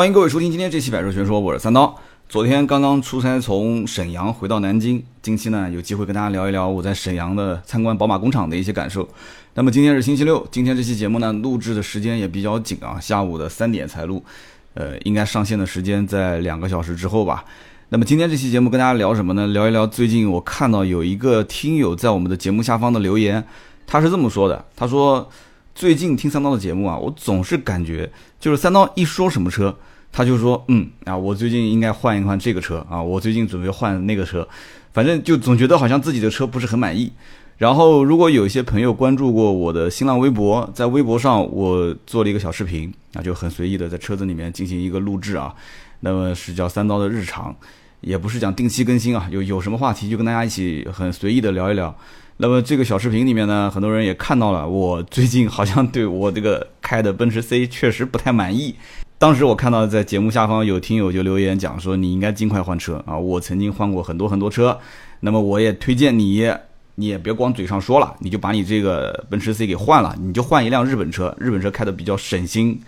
欢迎各位收听今天这期百车全说，我是三刀。昨天刚刚出差从沈阳回到南京，近期呢有机会跟大家聊一聊我在沈阳的参观宝马工厂的一些感受。那么今天是星期六，今天这期节目呢录制的时间也比较紧啊，下午的三点才录，呃，应该上线的时间在两个小时之后吧。那么今天这期节目跟大家聊什么呢？聊一聊最近我看到有一个听友在我们的节目下方的留言，他是这么说的，他说最近听三刀的节目啊，我总是感觉就是三刀一说什么车。他就说，嗯啊，我最近应该换一换这个车啊，我最近准备换那个车，反正就总觉得好像自己的车不是很满意。然后，如果有一些朋友关注过我的新浪微博，在微博上我做了一个小视频，啊，就很随意的在车子里面进行一个录制啊，那么是叫三刀的日常，也不是讲定期更新啊，有有什么话题就跟大家一起很随意的聊一聊。那么这个小视频里面呢，很多人也看到了，我最近好像对我这个开的奔驰 C 确实不太满意。当时我看到在节目下方有听友就留言讲说你应该尽快换车啊！我曾经换过很多很多车，那么我也推荐你，你也别光嘴上说了，你就把你这个奔驰 C 给换了，你就换一辆日本车，日本车开的比较省心。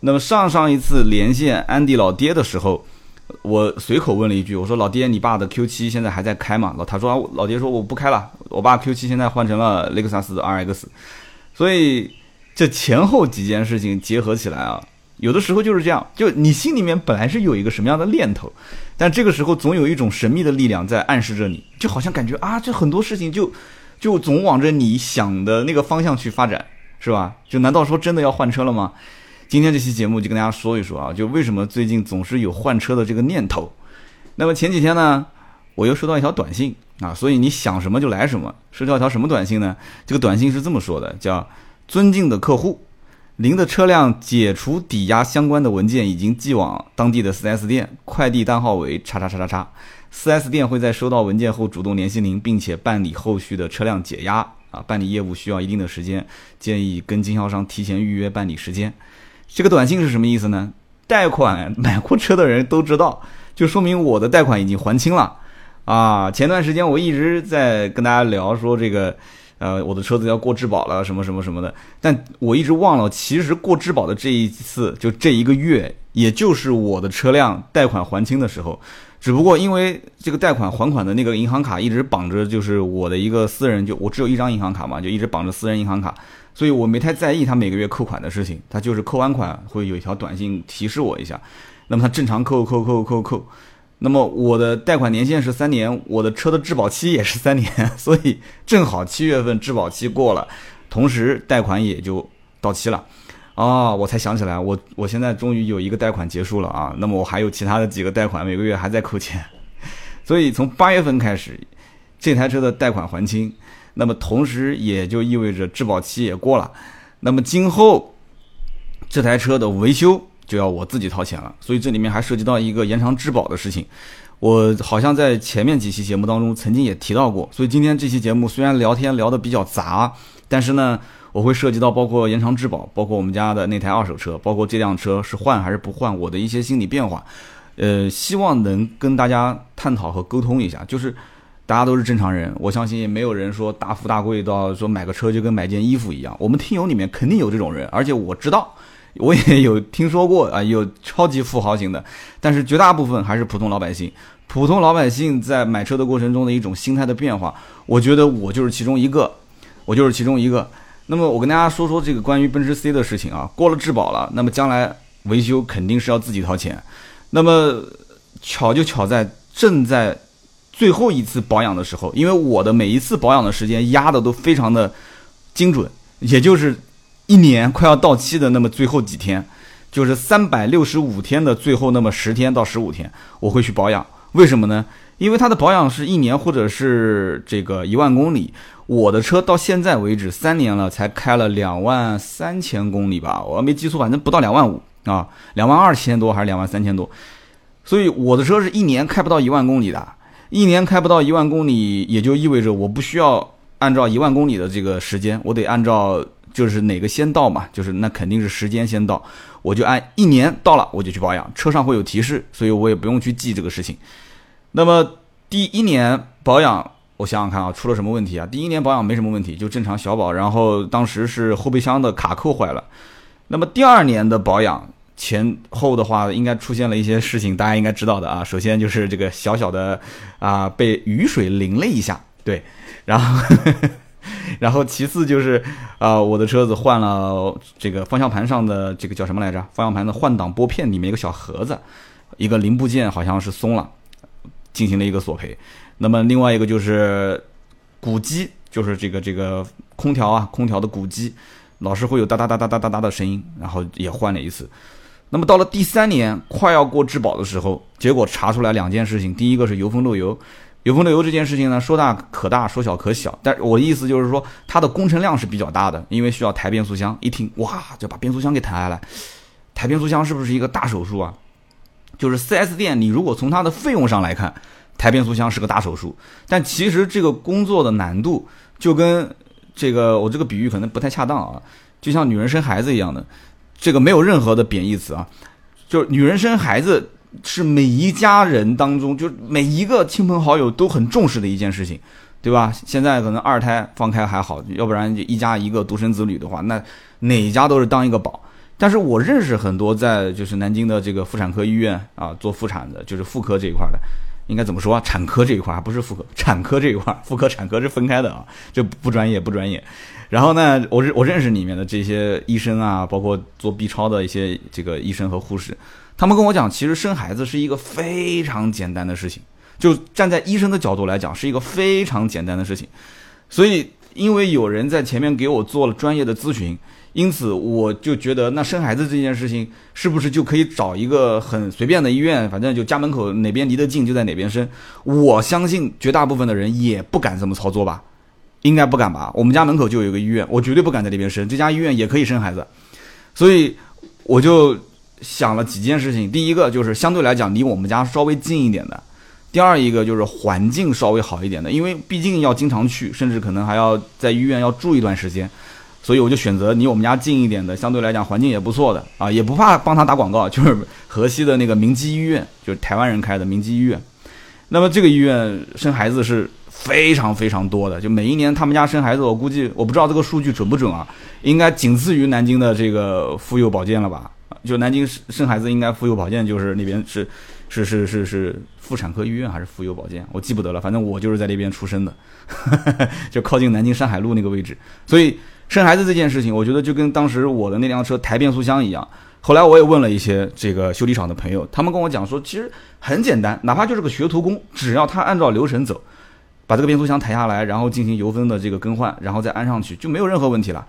那么上上一次连线安迪老爹的时候，我随口问了一句，我说老爹，你爸的 Q7 现在还在开吗？老他说老爹说我不开了，我爸 Q7 现在换成了雷克萨斯 RX，所以这前后几件事情结合起来啊。有的时候就是这样，就你心里面本来是有一个什么样的念头，但这个时候总有一种神秘的力量在暗示着你，就好像感觉啊，这很多事情就就总往着你想的那个方向去发展，是吧？就难道说真的要换车了吗？今天这期节目就跟大家说一说啊，就为什么最近总是有换车的这个念头。那么前几天呢，我又收到一条短信啊，所以你想什么就来什么。收到一条什么短信呢？这个短信是这么说的，叫尊敬的客户。您的车辆解除抵押相关的文件已经寄往当地的 4S 店，快递单号为叉叉叉叉叉，4S 店会在收到文件后主动联系您，并且办理后续的车辆解押。啊，办理业务需要一定的时间，建议跟经销商提前预约办理时间。这个短信是什么意思呢？贷款买过车的人都知道，就说明我的贷款已经还清了。啊，前段时间我一直在跟大家聊说这个。呃，我的车子要过质保了，什么什么什么的，但我一直忘了，其实过质保的这一次，就这一个月，也就是我的车辆贷款还清的时候，只不过因为这个贷款还款的那个银行卡一直绑着，就是我的一个私人，就我只有一张银行卡嘛，就一直绑着私人银行卡，所以我没太在意他每个月扣款的事情，他就是扣完款会有一条短信提示我一下，那么他正常扣扣扣扣扣。那么我的贷款年限是三年，我的车的质保期也是三年，所以正好七月份质保期过了，同时贷款也就到期了，啊，我才想起来，我我现在终于有一个贷款结束了啊，那么我还有其他的几个贷款，每个月还在扣钱，所以从八月份开始，这台车的贷款还清，那么同时也就意味着质保期也过了，那么今后这台车的维修。就要我自己掏钱了，所以这里面还涉及到一个延长质保的事情。我好像在前面几期节目当中曾经也提到过，所以今天这期节目虽然聊天聊得比较杂，但是呢，我会涉及到包括延长质保，包括我们家的那台二手车，包括这辆车是换还是不换，我的一些心理变化。呃，希望能跟大家探讨和沟通一下。就是大家都是正常人，我相信也没有人说大富大贵到说买个车就跟买件衣服一样。我们听友里面肯定有这种人，而且我知道。我也有听说过啊，有超级富豪型的，但是绝大部分还是普通老百姓。普通老百姓在买车的过程中的一种心态的变化，我觉得我就是其中一个，我就是其中一个。那么我跟大家说说这个关于奔驰 C 的事情啊，过了质保了，那么将来维修肯定是要自己掏钱。那么巧就巧在正在最后一次保养的时候，因为我的每一次保养的时间压的都非常的精准，也就是。一年快要到期的那么最后几天，就是三百六十五天的最后那么十天到十五天，我会去保养。为什么呢？因为它的保养是一年或者是这个一万公里。我的车到现在为止三年了，才开了两万三千公里吧，我没记错，反正不到两万五啊，两万二千多还是两万三千多。所以我的车是一年开不到一万公里的，一年开不到一万公里，也就意味着我不需要按照一万公里的这个时间，我得按照。就是哪个先到嘛，就是那肯定是时间先到，我就按一年到了我就去保养，车上会有提示，所以我也不用去记这个事情。那么第一年保养，我想想看啊，出了什么问题啊？第一年保养没什么问题，就正常小保，然后当时是后备箱的卡扣坏了。那么第二年的保养前后的话应该出现了一些事情，大家应该知道的啊。首先就是这个小小的啊被雨水淋了一下，对，然后然后其次就是啊我的车子换了这个方向盘上的这个叫什么来着？方向盘的换挡拨片里面一个小盒子，一个零部件好像是松了，进行了一个索赔。那么另外一个就是鼓机，就是这个这个空调啊，空调的鼓机老是会有哒哒哒哒哒哒哒的声音，然后也换了一次。那么到了第三年快要过质保的时候，结果查出来两件事情。第一个是油封漏油，油封漏油这件事情呢，说大可大，说小可小。但我的意思就是说，它的工程量是比较大的，因为需要抬变速箱。一听哇，就把变速箱给抬下来，抬变速箱是不是一个大手术啊？就是 4S 店，你如果从它的费用上来看，抬变速箱是个大手术，但其实这个工作的难度就跟这个我这个比喻可能不太恰当啊，就像女人生孩子一样的。这个没有任何的贬义词啊，就是女人生孩子是每一家人当中，就每一个亲朋好友都很重视的一件事情，对吧？现在可能二胎放开还好，要不然一家一个独生子女的话，那哪一家都是当一个宝。但是我认识很多在就是南京的这个妇产科医院啊做妇产的，就是妇科这一块的，应该怎么说啊？产科这一块不是妇科，产科这一块，妇科产科是分开的啊，这不专业不专业。然后呢，我认我认识里面的这些医生啊，包括做 B 超的一些这个医生和护士，他们跟我讲，其实生孩子是一个非常简单的事情，就站在医生的角度来讲，是一个非常简单的事情。所以，因为有人在前面给我做了专业的咨询，因此我就觉得，那生孩子这件事情是不是就可以找一个很随便的医院，反正就家门口哪边离得近就在哪边生？我相信绝大部分的人也不敢这么操作吧。应该不敢吧？我们家门口就有一个医院，我绝对不敢在那边生。这家医院也可以生孩子，所以我就想了几件事情。第一个就是相对来讲离我们家稍微近一点的；第二一个就是环境稍微好一点的，因为毕竟要经常去，甚至可能还要在医院要住一段时间，所以我就选择离我们家近一点的，相对来讲环境也不错的啊，也不怕帮他打广告，就是河西的那个明基医院，就是台湾人开的明基医院。那么这个医院生孩子是。非常非常多的，就每一年他们家生孩子，我估计我不知道这个数据准不准啊，应该仅次于南京的这个妇幼保健了吧？就南京生生孩子，应该妇幼保健就是那边是是是是是妇产科医院还是妇幼保健，我记不得了。反正我就是在那边出生的，就靠近南京山海路那个位置。所以生孩子这件事情，我觉得就跟当时我的那辆车抬变速箱一样。后来我也问了一些这个修理厂的朋友，他们跟我讲说，其实很简单，哪怕就是个学徒工，只要他按照流程走。把这个变速箱抬下来，然后进行油封的这个更换，然后再安上去，就没有任何问题了。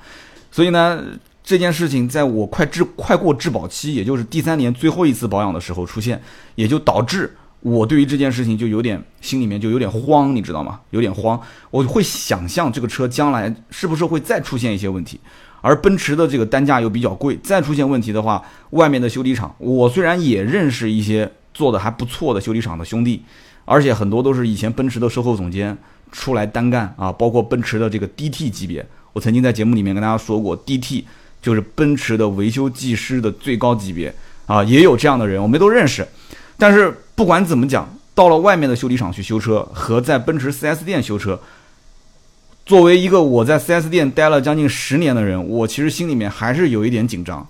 所以呢，这件事情在我快质快过质保期，也就是第三年最后一次保养的时候出现，也就导致我对于这件事情就有点心里面就有点慌，你知道吗？有点慌，我会想象这个车将来是不是会再出现一些问题，而奔驰的这个单价又比较贵，再出现问题的话，外面的修理厂，我虽然也认识一些做的还不错的修理厂的兄弟。而且很多都是以前奔驰的售后总监出来单干啊，包括奔驰的这个 DT 级别，我曾经在节目里面跟大家说过，DT 就是奔驰的维修技师的最高级别啊，也有这样的人，我们都认识。但是不管怎么讲，到了外面的修理厂去修车和在奔驰 4S 店修车，作为一个我在 4S 店待了将近十年的人，我其实心里面还是有一点紧张，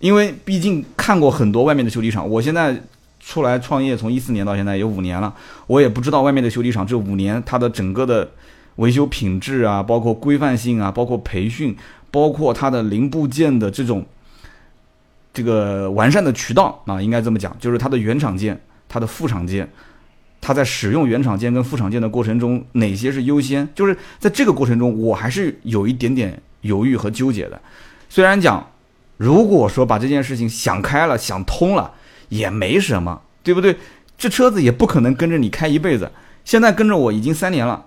因为毕竟看过很多外面的修理厂，我现在。出来创业，从一四年到现在有五年了，我也不知道外面的修理厂这五年它的整个的维修品质啊，包括规范性啊，包括培训，包括它的零部件的这种这个完善的渠道啊，应该这么讲，就是它的原厂件、它的副厂件，它在使用原厂件跟副厂件的过程中，哪些是优先？就是在这个过程中，我还是有一点点犹豫和纠结的。虽然讲，如果说把这件事情想开了、想通了。也没什么，对不对？这车子也不可能跟着你开一辈子。现在跟着我已经三年了，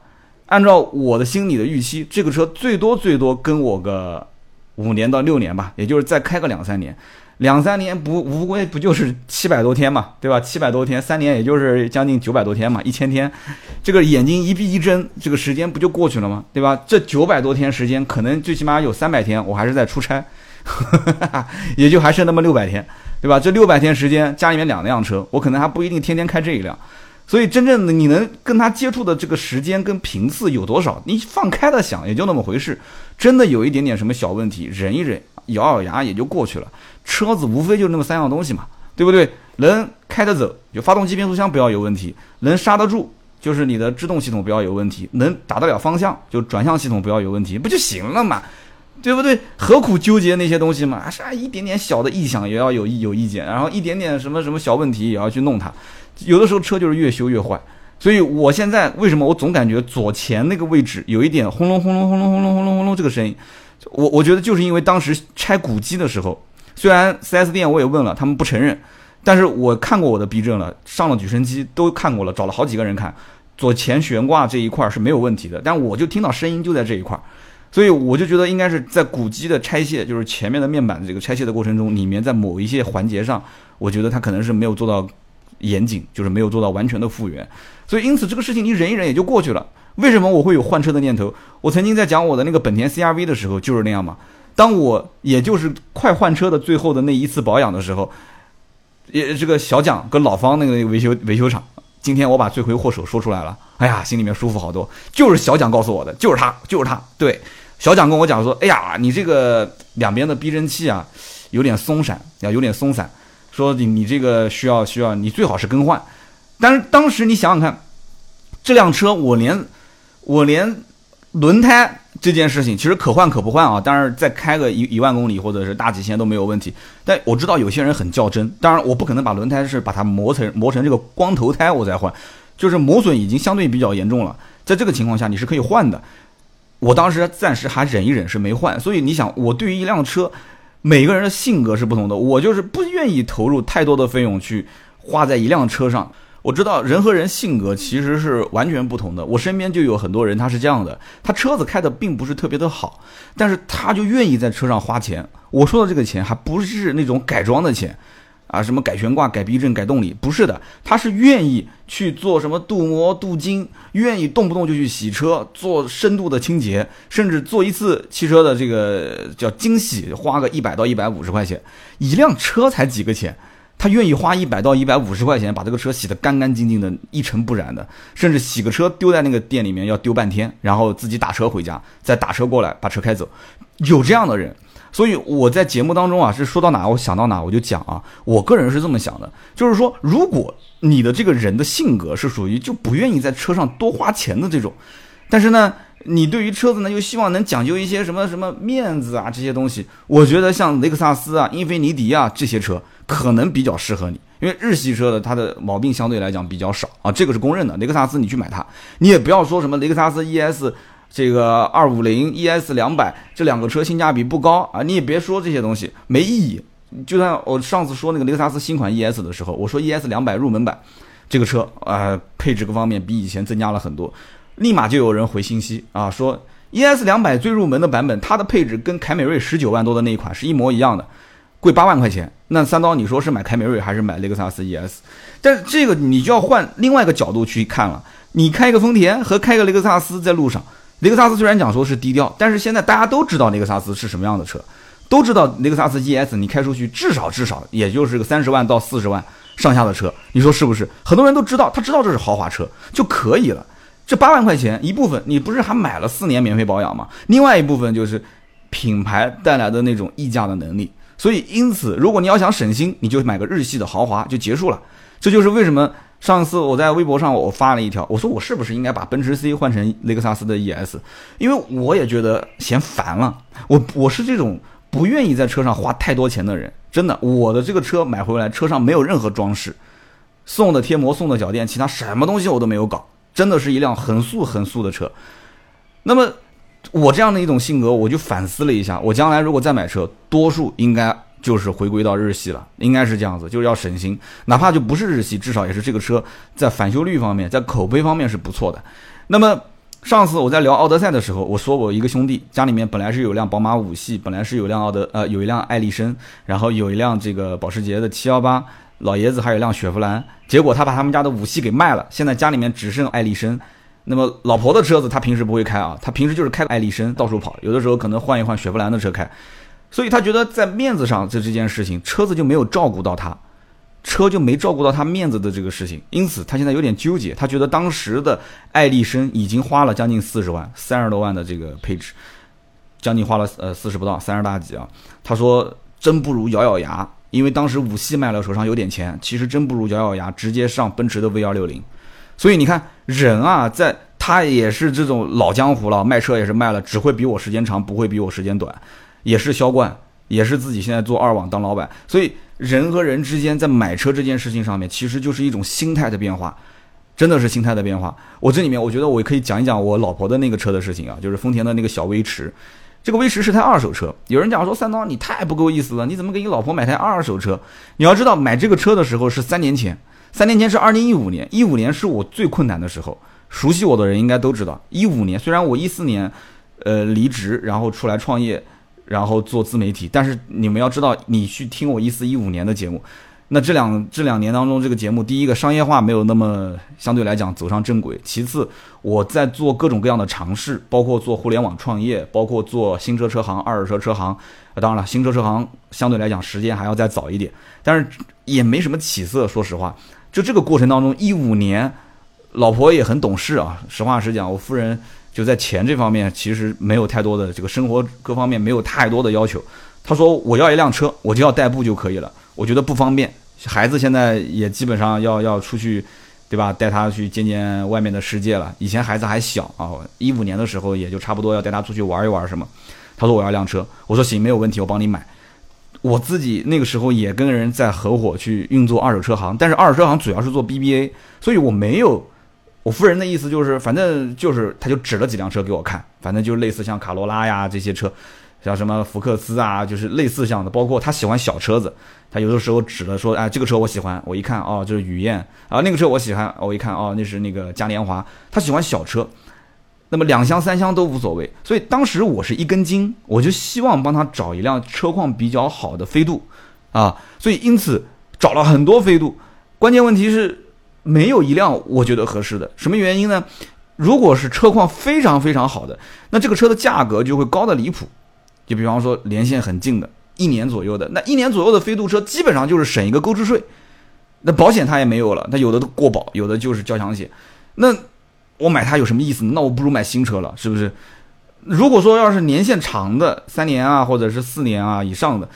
按照我的心里的预期，这个车最多最多跟我个五年到六年吧，也就是再开个两三年。两三年不无非不就是七百多天嘛，对吧？七百多天，三年也就是将近九百多天嘛，一千天。这个眼睛一闭一睁，这个时间不就过去了吗？对吧？这九百多天时间，可能最起码有三百天我还是在出差，也就还剩那么六百天。对吧？这六百天时间，家里面两辆车，我可能还不一定天天开这一辆，所以真正的你能跟他接触的这个时间跟频次有多少？你放开的想，也就那么回事。真的有一点点什么小问题，忍一忍，咬咬牙也就过去了。车子无非就那么三样东西嘛，对不对？能开得走，就发动机、变速箱不要有问题；能刹得住，就是你的制动系统不要有问题；能打得了方向，就转向系统不要有问题，不就行了嘛？对不对？何苦纠结那些东西嘛？啥一点点小的异响也要有有意见，然后一点点什么什么小问题也要去弄它。有的时候车就是越修越坏，所以我现在为什么我总感觉左前那个位置有一点轰隆轰隆轰隆轰隆轰隆轰隆这个声音？我我觉得就是因为当时拆鼓机的时候，虽然 4S 店我也问了，他们不承认，但是我看过我的避震了，上了举升机都看过了，找了好几个人看，左前悬挂这一块是没有问题的，但我就听到声音就在这一块。所以我就觉得应该是在鼓机的拆卸，就是前面的面板这个拆卸的过程中，里面在某一些环节上，我觉得它可能是没有做到严谨，就是没有做到完全的复原。所以因此这个事情你忍一忍也就过去了。为什么我会有换车的念头？我曾经在讲我的那个本田 CRV 的时候就是那样嘛。当我也就是快换车的最后的那一次保养的时候，也这个小蒋跟老方那个维修维修厂，今天我把罪魁祸首说出来了，哎呀，心里面舒服好多。就是小蒋告诉我的，就是他，就是他，对。小蒋跟我讲说：“哎呀，你这个两边的避震器啊，有点松散，要有点松散。说你你这个需要需要，你最好是更换。但是当时你想想看，这辆车我连我连轮胎这件事情其实可换可不换啊。当然再开个一一万公里或者是大几千都没有问题。但我知道有些人很较真，当然我不可能把轮胎是把它磨成磨成这个光头胎我再换，就是磨损已经相对比较严重了。在这个情况下你是可以换的。”我当时暂时还忍一忍是没换，所以你想，我对于一辆车，每个人的性格是不同的，我就是不愿意投入太多的费用去花在一辆车上。我知道人和人性格其实是完全不同的，我身边就有很多人他是这样的，他车子开的并不是特别的好，但是他就愿意在车上花钱。我说的这个钱还不是那种改装的钱。啊，什么改悬挂、改避震、改动力，不是的，他是愿意去做什么镀膜、镀金，愿意动不动就去洗车，做深度的清洁，甚至做一次汽车的这个叫精洗，花个一百到一百五十块钱，一辆车才几个钱，他愿意花一百到一百五十块钱把这个车洗得干干净净的，一尘不染的，甚至洗个车丢在那个店里面要丢半天，然后自己打车回家，再打车过来把车开走，有这样的人。所以我在节目当中啊，是说到哪我想到哪我就讲啊。我个人是这么想的，就是说，如果你的这个人的性格是属于就不愿意在车上多花钱的这种，但是呢，你对于车子呢又希望能讲究一些什么什么面子啊这些东西，我觉得像雷克萨斯啊、英菲尼迪啊这些车可能比较适合你，因为日系车的它的毛病相对来讲比较少啊，这个是公认的。雷克萨斯你去买它，你也不要说什么雷克萨斯 ES。这个二五零 ES 两百这两个车性价比不高啊，你也别说这些东西没意义。就像我上次说那个雷克萨斯新款 ES 的时候，我说 ES 两百入门版这个车啊，配置各方面比以前增加了很多，立马就有人回信息啊，说 ES 两百最入门的版本，它的配置跟凯美瑞十九万多的那一款是一模一样的，贵八万块钱。那三刀，你说是买凯美瑞还是买雷克萨斯 ES？但这个你就要换另外一个角度去看了，你开个丰田和开个雷克萨斯在路上。雷克萨斯虽然讲说是低调，但是现在大家都知道雷克萨斯是什么样的车，都知道雷克萨斯 ES 你开出去至少至少也就是个三十万到四十万上下的车，你说是不是？很多人都知道，他知道这是豪华车就可以了。这八万块钱一部分，你不是还买了四年免费保养吗？另外一部分就是品牌带来的那种溢价的能力。所以因此，如果你要想省心，你就买个日系的豪华就结束了。这就是为什么。上次我在微博上我发了一条，我说我是不是应该把奔驰 C 换成雷克萨斯的 ES？因为我也觉得嫌烦了。我我是这种不愿意在车上花太多钱的人，真的。我的这个车买回来，车上没有任何装饰，送的贴膜、送的脚垫，其他什么东西我都没有搞，真的是一辆很素很素的车。那么我这样的一种性格，我就反思了一下，我将来如果再买车，多数应该。就是回归到日系了，应该是这样子，就是要省心，哪怕就不是日系，至少也是这个车在返修率方面，在口碑方面是不错的。那么上次我在聊奥德赛的时候，我说我一个兄弟家里面本来是有辆宝马五系，本来是有辆奥德呃有一辆爱丽绅，然后有一辆这个保时捷的七幺八，老爷子还有一辆雪佛兰，结果他把他们家的五系给卖了，现在家里面只剩爱丽绅。那么老婆的车子他平时不会开啊，他平时就是开爱丽绅到处跑，有的时候可能换一换雪佛兰的车开。所以他觉得在面子上这这件事情，车子就没有照顾到他，车就没照顾到他面子的这个事情，因此他现在有点纠结。他觉得当时的爱丽绅已经花了将近四十万，三十多万的这个配置，将近花了呃四十不到三十大几啊。他说真不如咬咬牙，因为当时五系卖了，手上有点钱，其实真不如咬咬牙，直接上奔驰的 V 幺六零。所以你看，人啊，在他也是这种老江湖了，卖车也是卖了，只会比我时间长，不会比我时间短，也是销冠，也是自己现在做二网当老板。所以人和人之间在买车这件事情上面，其实就是一种心态的变化。真的是心态的变化。我这里面，我觉得我可以讲一讲我老婆的那个车的事情啊，就是丰田的那个小威驰。这个威驰是台二手车。有人讲说三刀你太不够意思了，你怎么给你老婆买台二手车？你要知道买这个车的时候是三年前，三年前是二零一五年，一五年是我最困难的时候。熟悉我的人应该都知道，一五年虽然我一四年，呃离职，然后出来创业，然后做自媒体，但是你们要知道，你去听我一四一五年的节目。那这两这两年当中，这个节目，第一个商业化没有那么相对来讲走上正轨，其次我在做各种各样的尝试，包括做互联网创业，包括做新车车行、二手车车行。当然了，新车车行相对来讲时间还要再早一点，但是也没什么起色。说实话，就这个过程当中，一五年，老婆也很懂事啊。实话实讲，我夫人就在钱这方面其实没有太多的这个生活各方面没有太多的要求。他说我要一辆车，我就要代步就可以了。我觉得不方便。孩子现在也基本上要要出去，对吧？带他去见见外面的世界了。以前孩子还小啊，一五年的时候也就差不多要带他出去玩一玩什么。他说我要辆车，我说行，没有问题，我帮你买。我自己那个时候也跟人在合伙去运作二手车行，但是二手车行主要是做 BBA，所以我没有。我夫人的意思就是，反正就是，他就指了几辆车给我看，反正就类似像卡罗拉呀这些车。像什么福克斯啊，就是类似像的，包括他喜欢小车子，他有的时候指了说，哎，这个车我喜欢，我一看哦，就是雨燕啊，那个车我喜欢，我一看哦，那是那个嘉年华，他喜欢小车，那么两厢三厢都无所谓，所以当时我是一根筋，我就希望帮他找一辆车况比较好的飞度，啊，所以因此找了很多飞度，关键问题是没有一辆我觉得合适的，什么原因呢？如果是车况非常非常好的，那这个车的价格就会高的离谱。就比方说连线很近的，一年左右的，那一年左右的飞度车基本上就是省一个购置税，那保险它也没有了，它有的都过保，有的就是交强险，那我买它有什么意思呢？那我不如买新车了，是不是？如果说要是年限长的，三年啊，或者是四年啊以上的，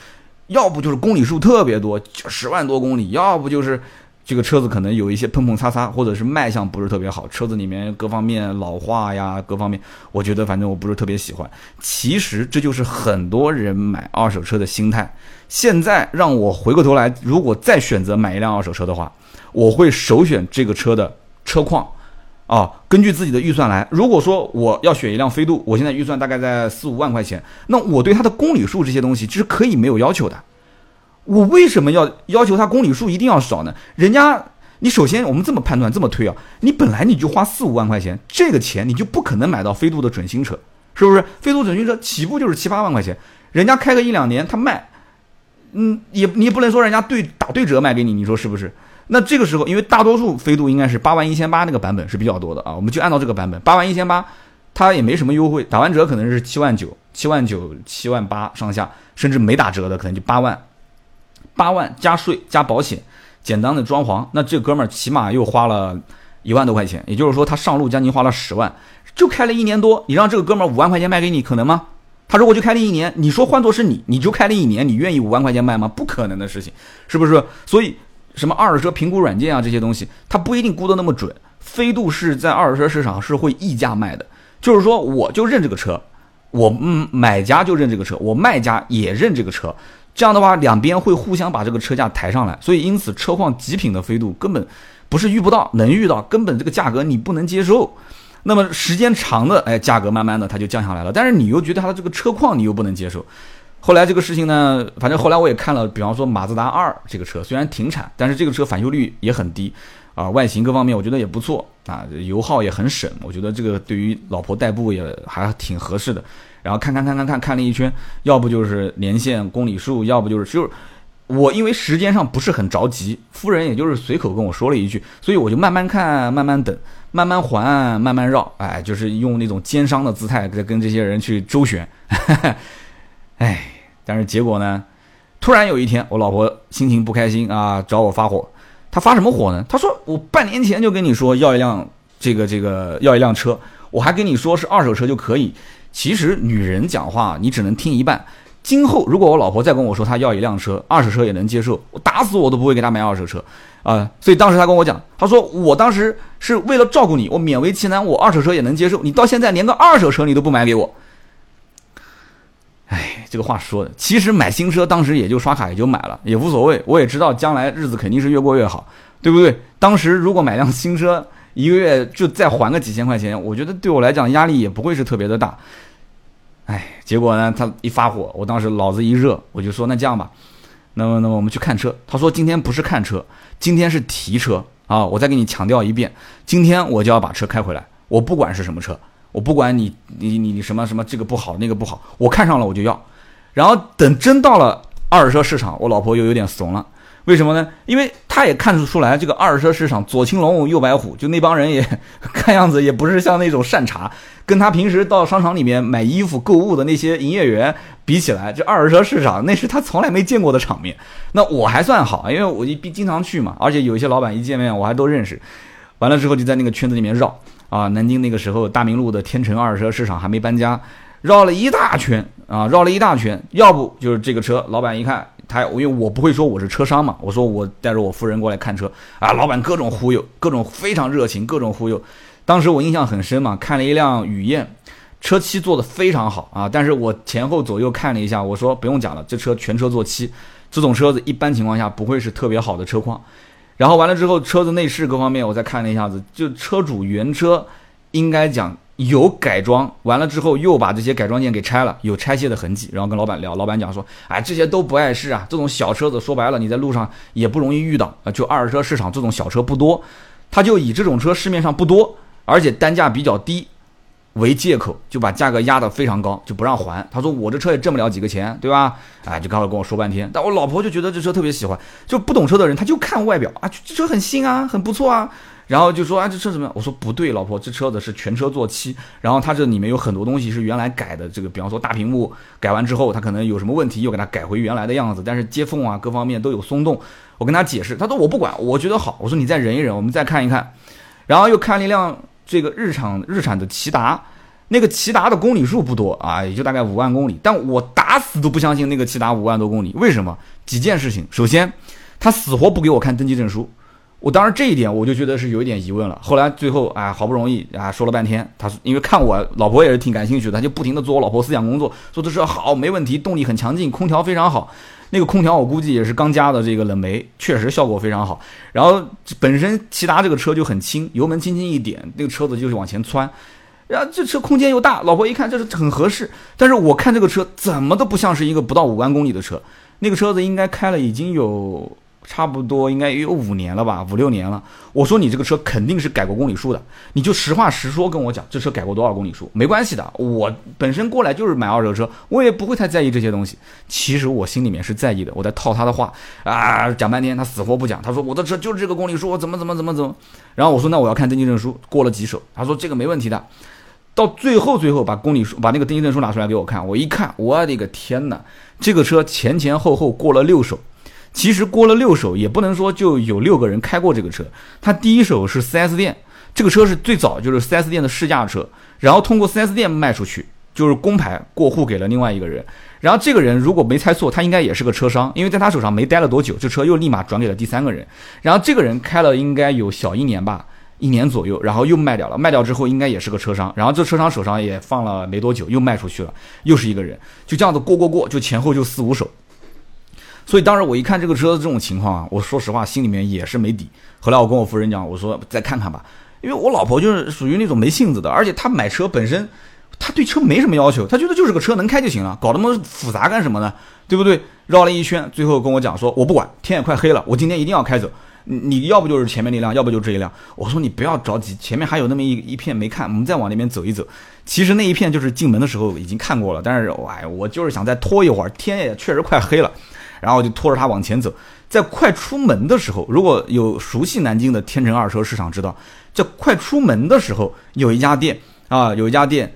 要不就是公里数特别多，十万多公里，要不就是。这个车子可能有一些碰碰擦擦，或者是卖相不是特别好，车子里面各方面老化呀，各方面，我觉得反正我不是特别喜欢。其实这就是很多人买二手车的心态。现在让我回过头来，如果再选择买一辆二手车的话，我会首选这个车的车况，啊，根据自己的预算来。如果说我要选一辆飞度，我现在预算大概在四五万块钱，那我对它的公里数这些东西其实可以没有要求的。我为什么要要求它公里数一定要少呢？人家，你首先我们这么判断，这么推啊，你本来你就花四五万块钱，这个钱你就不可能买到飞度的准新车，是不是？飞度准新车起步就是七八万块钱，人家开个一两年他卖，嗯，也你也不能说人家对打对折卖给你，你说是不是？那这个时候，因为大多数飞度应该是八万一千八那个版本是比较多的啊，我们就按照这个版本八万一千八，它也没什么优惠，打完折可能是七万九、七万九、七万八上下，甚至没打折的可能就八万。八万加税加保险，简单的装潢，那这哥们儿起码又花了一万多块钱，也就是说他上路将近花了十万，就开了一年多，你让这个哥们儿五万块钱卖给你可能吗？他如果就开了一年，你说换做是你，你就开了一年，你愿意五万块钱卖吗？不可能的事情，是不是？所以什么二手车评估软件啊这些东西，它不一定估得那么准。飞度是在二手车市场是会溢价卖的，就是说我就认这个车，我嗯买家就认这个车，我卖家也认这个车。这样的话，两边会互相把这个车价抬上来，所以因此车况极品的飞度根本不是遇不到，能遇到，根本这个价格你不能接受。那么时间长的，哎，价格慢慢的它就降下来了，但是你又觉得它的这个车况你又不能接受。后来这个事情呢，反正后来我也看了，比方说马自达二这个车虽然停产，但是这个车返修率也很低，啊，外形各方面我觉得也不错啊，油耗也很省，我觉得这个对于老婆代步也还挺合适的。然后看看看看看看了一圈，要不就是年限公里数，要不就是就是我因为时间上不是很着急，夫人也就是随口跟我说了一句，所以我就慢慢看，慢慢等，慢慢还，慢慢绕，哎，就是用那种奸商的姿态在跟这些人去周旋，哎，但是结果呢，突然有一天，我老婆心情不开心啊，找我发火，她发什么火呢？她说我半年前就跟你说要一辆这个这个要一辆车，我还跟你说是二手车就可以。其实女人讲话你只能听一半，今后如果我老婆再跟我说她要一辆车，二手车也能接受，我打死我都不会给她买二手车啊。所以当时她跟我讲，她说我当时是为了照顾你，我勉为其难，我二手车也能接受。你到现在连个二手车你都不买给我。哎，这个话说的，其实买新车当时也就刷卡也就买了，也无所谓。我也知道将来日子肯定是越过越好，对不对？当时如果买辆新车，一个月就再还个几千块钱，我觉得对我来讲压力也不会是特别的大。哎，结果呢，他一发火，我当时脑子一热，我就说那这样吧，那么那么我们去看车。他说今天不是看车，今天是提车啊！我再给你强调一遍，今天我就要把车开回来，我不管是什么车。我不管你，你你你什么什么这个不好那个不好，我看上了我就要。然后等真到了二手车市场，我老婆又有点怂了。为什么呢？因为他也看得出来，这个二手车市场左青龙右白虎，就那帮人也看样子也不是像那种善茬。跟他平时到商场里面买衣服购物的那些营业员比起来，这二手车市场那是他从来没见过的场面。那我还算好，因为我一经常去嘛，而且有一些老板一见面我还都认识。完了之后就在那个圈子里面绕。啊，南京那个时候大明路的天成二手车市场还没搬家，绕了一大圈啊，绕了一大圈。要不就是这个车，老板一看他，因为我不会说我是车商嘛，我说我带着我夫人过来看车啊，老板各种忽悠，各种非常热情，各种忽悠。当时我印象很深嘛，看了一辆雨燕，车漆做的非常好啊，但是我前后左右看了一下，我说不用讲了，这车全车做漆，这种车子一般情况下不会是特别好的车况。然后完了之后，车子内饰各方面我再看了一下子，就车主原车应该讲有改装，完了之后又把这些改装件给拆了，有拆卸的痕迹。然后跟老板聊，老板讲说，哎，这些都不碍事啊，这种小车子说白了你在路上也不容易遇到啊，就二手车市场这种小车不多，他就以这种车市面上不多，而且单价比较低。为借口就把价格压得非常高，就不让还。他说我这车也挣不了几个钱，对吧？哎，就刚好跟我说半天。但我老婆就觉得这车特别喜欢，就不懂车的人他就看外表啊，这车很新啊，很不错啊。然后就说啊，这车怎么样？我说不对，老婆，这车子是全车做漆，然后它这里面有很多东西是原来改的。这个比方说大屏幕改完之后，它可能有什么问题，又给它改回原来的样子。但是接缝啊各方面都有松动。我跟他解释，他说我不管，我觉得好。我说你再忍一忍，我们再看一看。然后又看了一辆这个日产日产的骐达。那个骐达的公里数不多啊，也就大概五万公里，但我打死都不相信那个骐达五万多公里。为什么？几件事情。首先，他死活不给我看登记证书，我当时这一点我就觉得是有一点疑问了。后来最后啊，好不容易啊说了半天，他因为看我老婆也是挺感兴趣的，他就不停的做我老婆思想工作，说这车好，没问题，动力很强劲，空调非常好。那个空调我估计也是刚加的这个冷媒，确实效果非常好。然后本身骐达这个车就很轻，油门轻轻一点，那个车子就是往前窜。然后这车空间又大，老婆一看这是很合适。但是我看这个车怎么都不像是一个不到五万公里的车，那个车子应该开了已经有差不多应该也有五年了吧，五六年了。我说你这个车肯定是改过公里数的，你就实话实说跟我讲，这车改过多少公里数？没关系的，我本身过来就是买二手车，我也不会太在意这些东西。其实我心里面是在意的，我在套他的话啊，讲半天他死活不讲，他说我的车就是这个公里数，我怎么怎么怎么怎么。然后我说那我要看登记证书，过了几手，他说这个没问题的。到最后，最后把公里数、把那个登记证书拿出来给我看，我一看，我的个天哪！这个车前前后后过了六手，其实过了六手也不能说就有六个人开过这个车。他第一手是 4S 店，这个车是最早就是 4S 店的试驾车，然后通过 4S 店卖出去，就是公牌过户给了另外一个人。然后这个人如果没猜错，他应该也是个车商，因为在他手上没待了多久，这车又立马转给了第三个人。然后这个人开了应该有小一年吧。一年左右，然后又卖掉了。卖掉之后应该也是个车商，然后这车商手上也放了没多久，又卖出去了，又是一个人，就这样子过过过，就前后就四五手。所以当时我一看这个车的这种情况啊，我说实话心里面也是没底。后来我跟我夫人讲，我说再看看吧，因为我老婆就是属于那种没性子的，而且她买车本身，她对车没什么要求，她觉得就是个车能开就行了，搞那么复杂干什么呢？对不对？绕了一圈，最后跟我讲说，我不管，天也快黑了，我今天一定要开走。你要不就是前面那辆，要不就这一辆。我说你不要着急，前面还有那么一一片没看，我们再往那边走一走。其实那一片就是进门的时候已经看过了，但是哎，我就是想再拖一会儿，天也确实快黑了，然后就拖着他往前走。在快出门的时候，如果有熟悉南京的天成二手车市场知道，在快出门的时候有一家店啊，有一家店，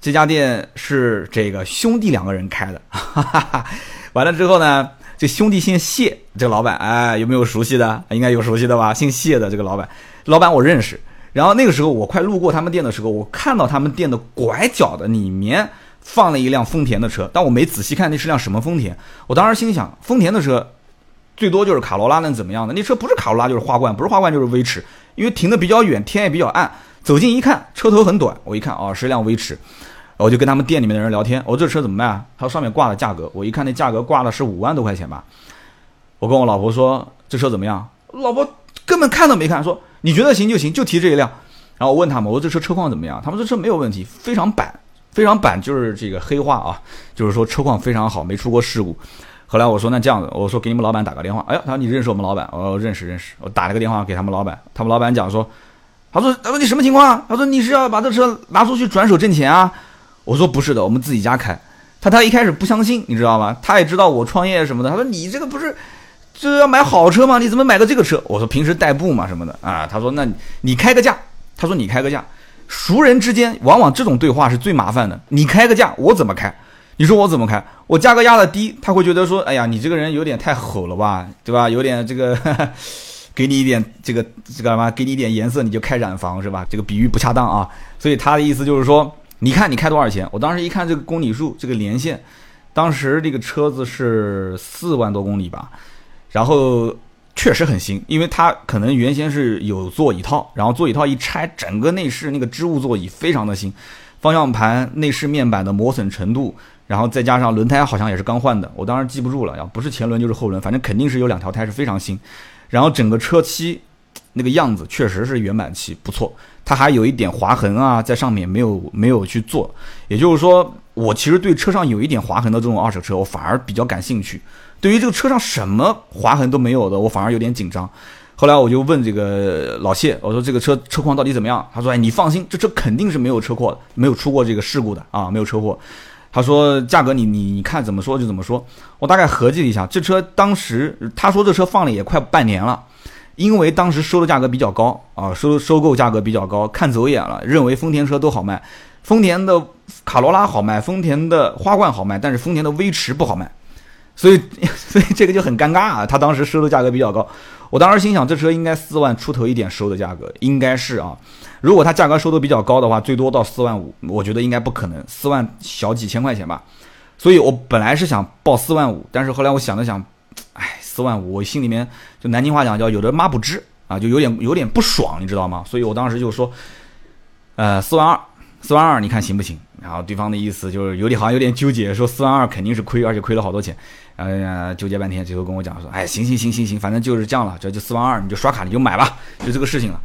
这家店是这个兄弟两个人开的。哈哈哈。完了之后呢？这兄弟姓谢，这个老板，哎，有没有熟悉的？应该有熟悉的吧？姓谢的这个老板，老板我认识。然后那个时候我快路过他们店的时候，我看到他们店的拐角的里面放了一辆丰田的车，但我没仔细看那是辆什么丰田。我当时心想，丰田的车最多就是卡罗拉，能怎么样呢？那车不是卡罗拉就是花冠，不是花冠就是威驰，因为停的比较远，天也比较暗。走近一看，车头很短，我一看哦，是一辆威驰。我就跟他们店里面的人聊天，我这车怎么卖啊？他说上面挂的价格，我一看那价格挂的是五万多块钱吧。我跟我老婆说这车怎么样？老婆根本看都没看，说你觉得行就行，就提这一辆。然后我问他们，我说这车车况怎么样？他们说这车没有问题，非常板，非常板，就是这个黑话啊，就是说车况非常好，没出过事故。后来我说那这样子，我说给你们老板打个电话。哎呀，他说你认识我们老板？我认识认识。我打了个电话给他们老板，他们老板讲说，他说他说你什么情况？他说你是要把这车拿出去转手挣钱啊？我说不是的，我们自己家开。他他一开始不相信，你知道吗？他也知道我创业什么的。他说你这个不是，就是要买好车吗？你怎么买个这个车？我说平时代步嘛什么的啊。他说那你开个价。他说你开个价，熟人之间往往这种对话是最麻烦的。你开个价，我怎么开？你说我怎么开？我价格压的低，他会觉得说，哎呀，你这个人有点太吼了吧，对吧？有点这个，给你一点这个这个什么，给你一点颜色，你就开染房是吧？这个比喻不恰当啊。所以他的意思就是说。你看你开多少钱？我当时一看这个公里数，这个连线，当时这个车子是四万多公里吧，然后确实很新，因为它可能原先是有座椅套，然后座椅套一拆，整个内饰那个织物座椅非常的新，方向盘内饰面板的磨损程度，然后再加上轮胎好像也是刚换的，我当时记不住了，要不是前轮就是后轮，反正肯定是有两条胎是非常新，然后整个车漆那个样子确实是原版漆，不错。它还有一点划痕啊，在上面没有没有去做，也就是说，我其实对车上有一点划痕的这种二手车，我反而比较感兴趣。对于这个车上什么划痕都没有的，我反而有点紧张。后来我就问这个老谢，我说这个车车况到底怎么样？他说：哎，你放心，这车肯定是没有车祸，没有出过这个事故的啊，没有车祸。他说价格你你你看怎么说就怎么说。我大概合计了一下，这车当时他说这车放了也快半年了。因为当时收的价格比较高啊，收收购价格比较高，看走眼了，认为丰田车都好卖，丰田的卡罗拉好卖，丰田的花冠好卖，但是丰田的威驰不好卖，所以 所以这个就很尴尬啊。他当时收的价格比较高，我当时心想这车应该四万出头一点收的价格，应该是啊。如果他价格收的比较高的话，最多到四万五，我觉得应该不可能，四万小几千块钱吧。所以我本来是想报四万五，但是后来我想了想。哎，四万五，我心里面就南京话讲叫有的妈不知啊，就有点有点不爽，你知道吗？所以我当时就说，呃，四万二，四万二，你看行不行？然后对方的意思就是有点好像有点纠结，说四万二肯定是亏，而且亏了好多钱，哎呀，纠结半天，最后跟我讲说，哎，行行行行行，反正就是这样了，这就四万二，你就刷卡你就买吧，就这个事情了。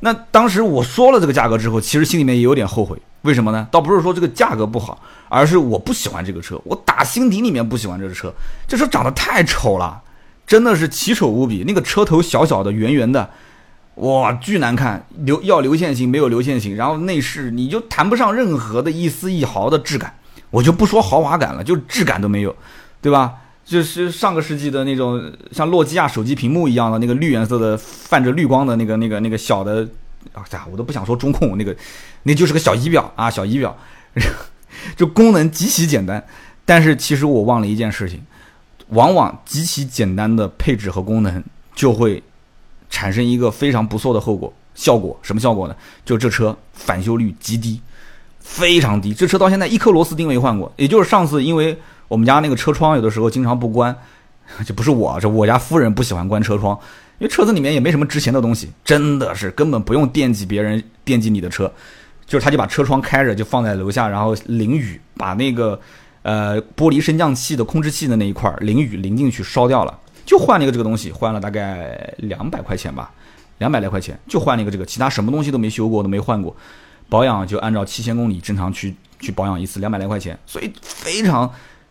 那当时我说了这个价格之后，其实心里面也有点后悔，为什么呢？倒不是说这个价格不好，而是我不喜欢这个车，我打心底里面不喜欢这个车，这车长得太丑了，真的是奇丑无比。那个车头小小的、圆圆的，哇，巨难看，流要流线型没有流线型，然后内饰你就谈不上任何的一丝一毫的质感，我就不说豪华感了，就质感都没有，对吧？就是上个世纪的那种像诺基亚手机屏幕一样的那个绿颜色的泛着绿光的那个那个那个小的，啊呀，我都不想说中控那个，那就是个小仪表啊，小仪表，就功能极其简单。但是其实我忘了一件事情，往往极其简单的配置和功能就会产生一个非常不错的后果效果。什么效果呢？就这车返修率极低，非常低。这车到现在一颗螺丝钉没换过，也就是上次因为。我们家那个车窗有的时候经常不关，这不是我，这我家夫人不喜欢关车窗，因为车子里面也没什么值钱的东西，真的是根本不用惦记别人惦记你的车，就是他就把车窗开着就放在楼下，然后淋雨，把那个呃玻璃升降器的控制器的那一块淋雨淋进去烧掉了，就换了一个这个东西，换了大概两百块钱吧，两百来块钱就换了一个这个，其他什么东西都没修过都没换过，保养就按照七千公里正常去去保养一次，两百来块钱，所以非常。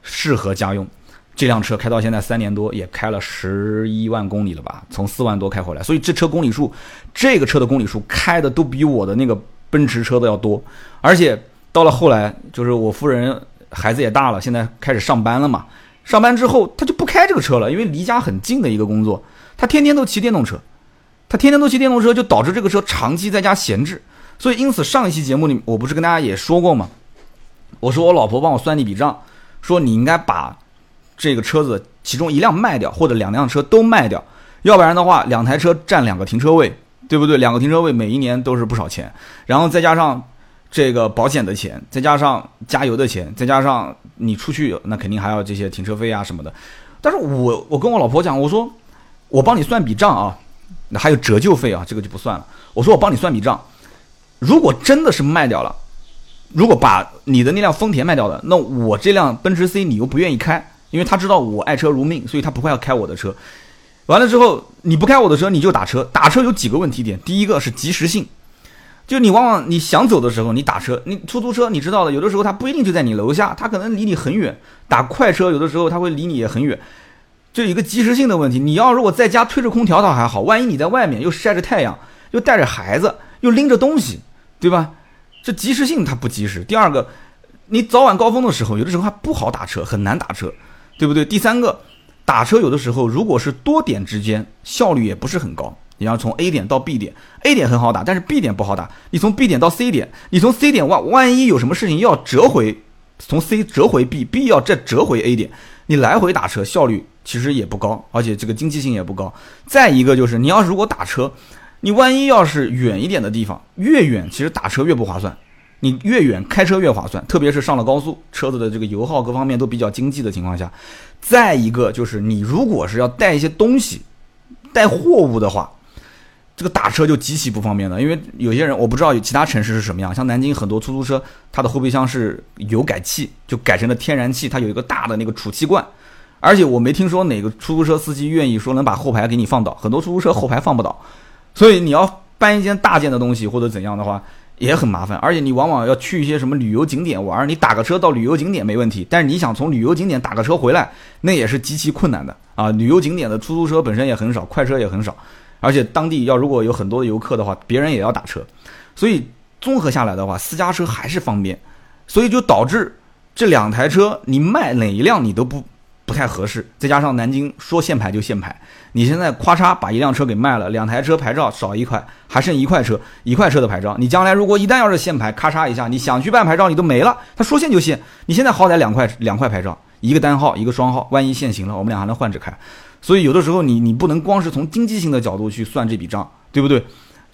适合家用，这辆车开到现在三年多，也开了十一万公里了吧？从四万多开回来，所以这车公里数，这个车的公里数开的都比我的那个奔驰车的要多。而且到了后来，就是我夫人孩子也大了，现在开始上班了嘛。上班之后，他就不开这个车了，因为离家很近的一个工作，他天天都骑电动车，他天天都骑电动车，就导致这个车长期在家闲置。所以因此上一期节目里，我不是跟大家也说过吗？我说我老婆帮我算了一笔账。说你应该把这个车子其中一辆卖掉，或者两辆车都卖掉，要不然的话，两台车占两个停车位，对不对？两个停车位每一年都是不少钱，然后再加上这个保险的钱，再加上加油的钱，再加上你出去那肯定还要这些停车费啊什么的。但是我我跟我老婆讲，我说我帮你算笔账啊，那还有折旧费啊，这个就不算了。我说我帮你算笔账，如果真的是卖掉了，如果把你的那辆丰田卖掉了，那我这辆奔驰 C 你又不愿意开，因为他知道我爱车如命，所以他不会要开我的车。完了之后你不开我的车你就打车，打车有几个问题点，第一个是及时性。就你往往你想走的时候，你打车，你出租车你知道的，有的时候它不一定就在你楼下，它可能离你很远。打快车有的时候它会离你也很远，就一个及时性的问题。你要如果在家推着空调倒还好，万一你在外面又晒着太阳，又带着孩子，又拎着东西，对吧？这及时性它不及时。第二个，你早晚高峰的时候，有的时候还不好打车，很难打车，对不对？第三个，打车有的时候如果是多点之间，效率也不是很高。你要从 A 点到 B 点，A 点很好打，但是 B 点不好打。你从 B 点到 C 点，你从 C 点万万一有什么事情要折回，从 C 折回 B，B 要再折回 A 点，你来回打车效率其实也不高，而且这个经济性也不高。再一个就是你要如果打车，你万一要是远一点的地方，越远其实打车越不划算，你越远开车越划算，特别是上了高速，车子的这个油耗各方面都比较经济的情况下。再一个就是你如果是要带一些东西，带货物的话。这个打车就极其不方便了，因为有些人我不知道有其他城市是什么样，像南京很多出租车，它的后备箱是油改气，就改成了天然气，它有一个大的那个储气罐，而且我没听说哪个出租车司机愿意说能把后排给你放倒，很多出租车后排放不倒，所以你要搬一件大件的东西或者怎样的话也很麻烦，而且你往往要去一些什么旅游景点玩，你打个车到旅游景点没问题，但是你想从旅游景点打个车回来，那也是极其困难的啊！旅游景点的出租车本身也很少，快车也很少。而且当地要如果有很多的游客的话，别人也要打车，所以综合下来的话，私家车还是方便，所以就导致这两台车你卖哪一辆你都不不太合适。再加上南京说限牌就限牌，你现在咔嚓把一辆车给卖了，两台车牌照少一块，还剩一块车，一块车的牌照。你将来如果一旦要是限牌，咔嚓一下，你想去办牌照你都没了，他说限就限。你现在好歹两块两块牌照，一个单号一个双号，万一限行了，我们俩还能换着开。所以有的时候你你不能光是从经济性的角度去算这笔账，对不对？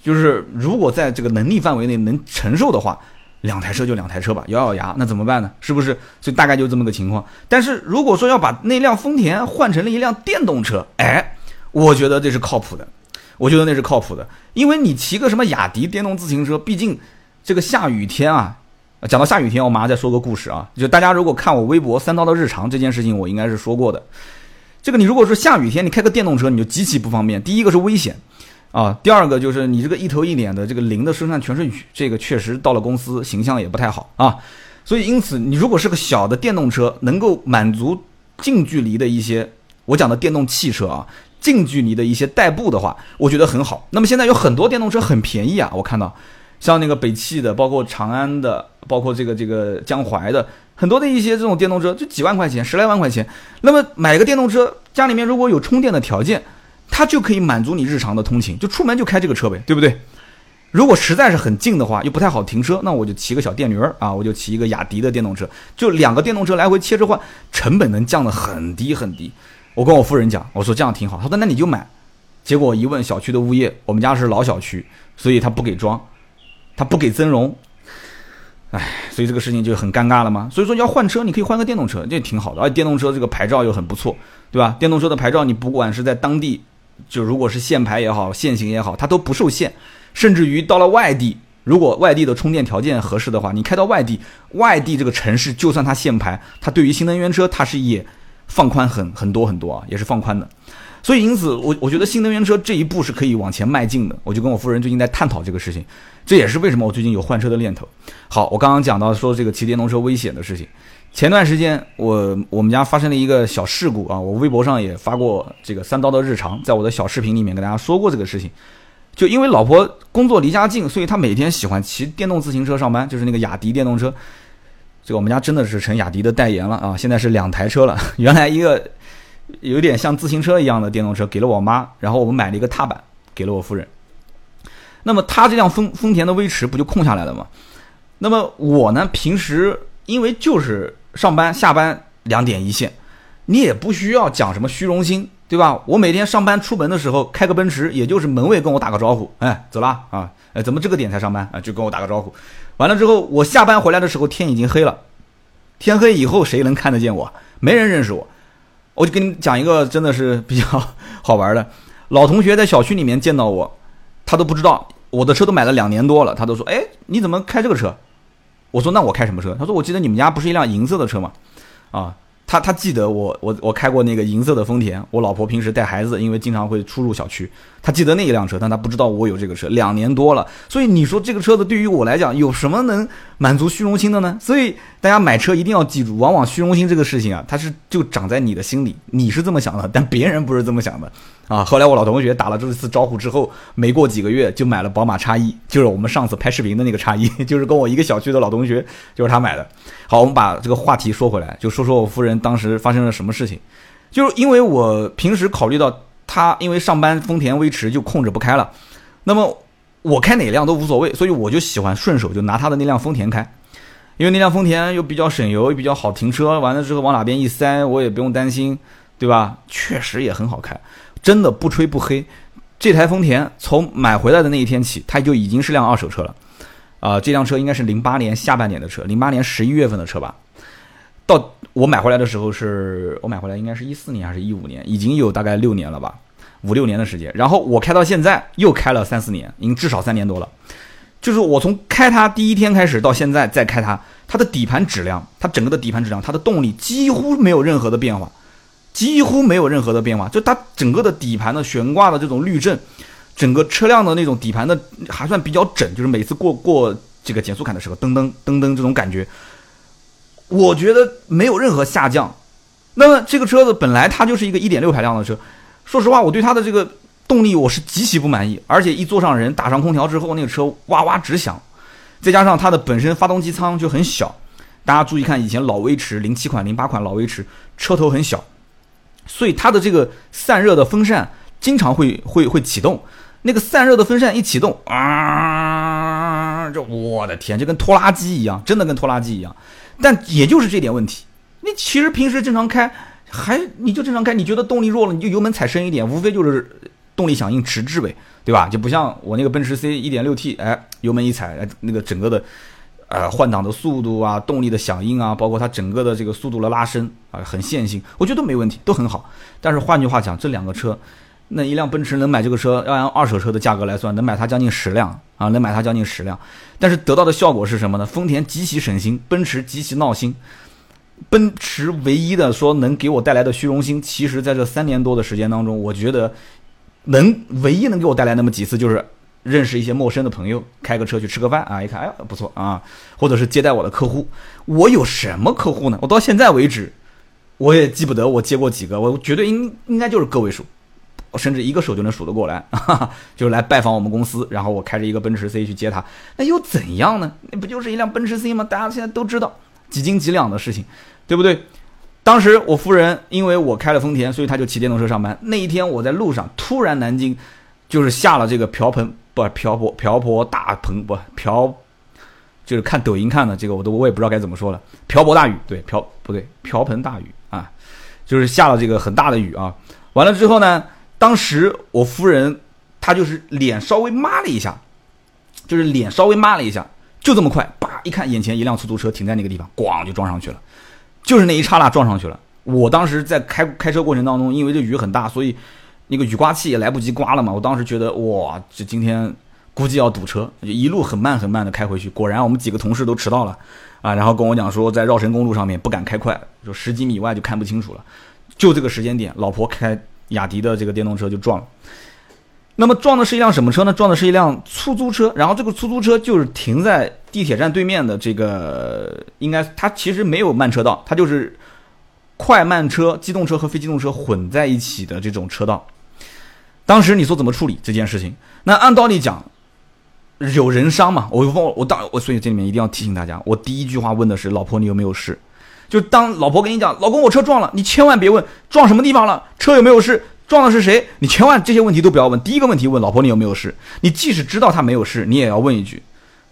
就是如果在这个能力范围内能承受的话，两台车就两台车吧，咬咬牙，那怎么办呢？是不是？所以大概就这么个情况。但是如果说要把那辆丰田换成了一辆电动车，哎，我觉得这是靠谱的，我觉得那是靠谱的，因为你骑个什么雅迪电动自行车，毕竟这个下雨天啊，讲到下雨天，我马上再说个故事啊，就大家如果看我微博三刀的日常这件事情，我应该是说过的。这个你如果说下雨天你开个电动车你就极其不方便，第一个是危险，啊，第二个就是你这个一头一脸的这个淋的身上全是雨，这个确实到了公司形象也不太好啊。所以因此你如果是个小的电动车，能够满足近距离的一些我讲的电动汽车啊，近距离的一些代步的话，我觉得很好。那么现在有很多电动车很便宜啊，我看到像那个北汽的，包括长安的，包括这个这个江淮的。很多的一些这种电动车就几万块钱，十来万块钱。那么买个电动车，家里面如果有充电的条件，它就可以满足你日常的通勤，就出门就开这个车呗，对不对？如果实在是很近的话，又不太好停车，那我就骑个小电驴儿啊，我就骑一个雅迪的电动车，就两个电动车来回切着换，成本能降得很低很低。我跟我夫人讲，我说这样挺好，她说那你就买。结果一问小区的物业，我们家是老小区，所以他不给装，他不给增容。唉，所以这个事情就很尴尬了嘛。所以说要换车，你可以换个电动车，这挺好的。而电动车这个牌照又很不错，对吧？电动车的牌照，你不管是在当地，就如果是限牌也好，限行也好，它都不受限。甚至于到了外地，如果外地的充电条件合适的话，你开到外地，外地这个城市，就算它限牌，它对于新能源车，它是也放宽很很多很多啊，也是放宽的。所以因此，我我觉得新能源车这一步是可以往前迈进的。我就跟我夫人最近在探讨这个事情。这也是为什么我最近有换车的念头。好，我刚刚讲到说这个骑电动车危险的事情。前段时间我我们家发生了一个小事故啊，我微博上也发过这个三刀的日常，在我的小视频里面跟大家说过这个事情。就因为老婆工作离家近，所以她每天喜欢骑电动自行车上班，就是那个雅迪电动车。这个我们家真的是成雅迪的代言了啊！现在是两台车了，原来一个有点像自行车一样的电动车给了我妈，然后我们买了一个踏板给了我夫人。那么他这辆丰丰田的威驰不就空下来了吗？那么我呢，平时因为就是上班下班两点一线，你也不需要讲什么虚荣心，对吧？我每天上班出门的时候开个奔驰，也就是门卫跟我打个招呼，哎，走啦啊，哎，怎么这个点才上班啊？就跟我打个招呼。完了之后，我下班回来的时候天已经黑了，天黑以后谁能看得见我？没人认识我。我就跟你讲一个真的是比较好玩的，老同学在小区里面见到我，他都不知道我的车都买了两年多了，他都说，哎，你怎么开这个车？我说那我开什么车？他说我记得你们家不是一辆银色的车吗？啊。他他记得我我我开过那个银色的丰田，我老婆平时带孩子，因为经常会出入小区，他记得那一辆车，但他不知道我有这个车，两年多了，所以你说这个车子对于我来讲有什么能满足虚荣心的呢？所以大家买车一定要记住，往往虚荣心这个事情啊，它是就长在你的心里，你是这么想的，但别人不是这么想的。啊，后来我老同学打了这次招呼之后，没过几个月就买了宝马叉一，就是我们上次拍视频的那个叉一，就是跟我一个小区的老同学，就是他买的。好，我们把这个话题说回来，就说说我夫人当时发生了什么事情。就是因为我平时考虑到他因为上班丰田威驰就控制不开了，那么我开哪辆都无所谓，所以我就喜欢顺手就拿他的那辆丰田开，因为那辆丰田又比较省油，又比较好停车，完了之后往哪边一塞，我也不用担心，对吧？确实也很好开。真的不吹不黑，这台丰田从买回来的那一天起，它就已经是辆二手车了。啊，这辆车应该是零八年下半年的车，零八年十一月份的车吧。到我买回来的时候，是我买回来应该是一四年还是一五年，已经有大概六年了吧，五六年的时间。然后我开到现在又开了三四年，已经至少三年多了。就是我从开它第一天开始到现在再开它，它的底盘质量，它整个的底盘质量，它的动力几乎没有任何的变化。几乎没有任何的变化，就它整个的底盘的悬挂的这种滤震，整个车辆的那种底盘的还算比较整，就是每次过过这个减速坎的时候，噔噔噔噔这种感觉，我觉得没有任何下降。那么这个车子本来它就是一个一点六排量的车，说实话，我对它的这个动力我是极其不满意，而且一坐上人打上空调之后，那个车哇哇直响，再加上它的本身发动机舱就很小，大家注意看以前老威驰零七款零八款老威驰车头很小。所以它的这个散热的风扇经常会会会启动，那个散热的风扇一启动啊，这我的天，就跟拖拉机一样，真的跟拖拉机一样。但也就是这点问题，你其实平时正常开，还你就正常开，你觉得动力弱了，你就油门踩深一点，无非就是动力响应迟滞呗，对吧？就不像我那个奔驰 C 1.6T，哎，油门一踩，哎，那个整个的。呃，换挡的速度啊，动力的响应啊，包括它整个的这个速度的拉伸啊，很线性，我觉得都没问题，都很好。但是换句话讲，这两个车，那一辆奔驰能买这个车，要按二手车的价格来算，能买它将近十辆啊，能买它将近十辆。但是得到的效果是什么呢？丰田极其省心，奔驰极其闹心。奔驰唯一的说能给我带来的虚荣心，其实在这三年多的时间当中，我觉得能唯一能给我带来那么几次就是。认识一些陌生的朋友，开个车去吃个饭啊，一看哎不错啊，或者是接待我的客户。我有什么客户呢？我到现在为止，我也记不得我接过几个，我绝对应应该就是个位数，我甚至一个手就能数得过来。哈哈就来拜访我们公司，然后我开着一个奔驰 C 去接他，那又怎样呢？那不就是一辆奔驰 C 吗？大家现在都知道几斤几两的事情，对不对？当时我夫人因为我开了丰田，所以她就骑电动车上班。那一天我在路上，突然南京就是下了这个瓢盆。不瓢泼瓢泼大盆不瓢，就是看抖音看的这个我都我也不知道该怎么说了。瓢泼大雨，对瓢不对瓢盆大雨啊，就是下了这个很大的雨啊。完了之后呢，当时我夫人她就是脸稍微抹了一下，就是脸稍微抹了一下，就这么快，叭一看眼前一辆出租车停在那个地方，咣就撞上去了，就是那一刹那撞上去了。我当时在开开车过程当中，因为这雨很大，所以。那个雨刮器也来不及刮了嘛，我当时觉得哇，这今天估计要堵车，就一路很慢很慢的开回去。果然我们几个同事都迟到了，啊，然后跟我讲说在绕城公路上面不敢开快，就十几米外就看不清楚了。就这个时间点，老婆开雅迪的这个电动车就撞了。那么撞的是一辆什么车呢？撞的是一辆出租车。然后这个出租车就是停在地铁站对面的这个，应该它其实没有慢车道，它就是快慢车、机动车和非机动车混在一起的这种车道。当时你说怎么处理这件事情？那按道理讲，有人伤嘛？我问我当我所以这里面一定要提醒大家，我第一句话问的是老婆你有没有事？就当老婆跟你讲老公我车撞了，你千万别问撞什么地方了，车有没有事，撞的是谁？你千万这些问题都不要问。第一个问题问老婆你有没有事？你即使知道他没有事，你也要问一句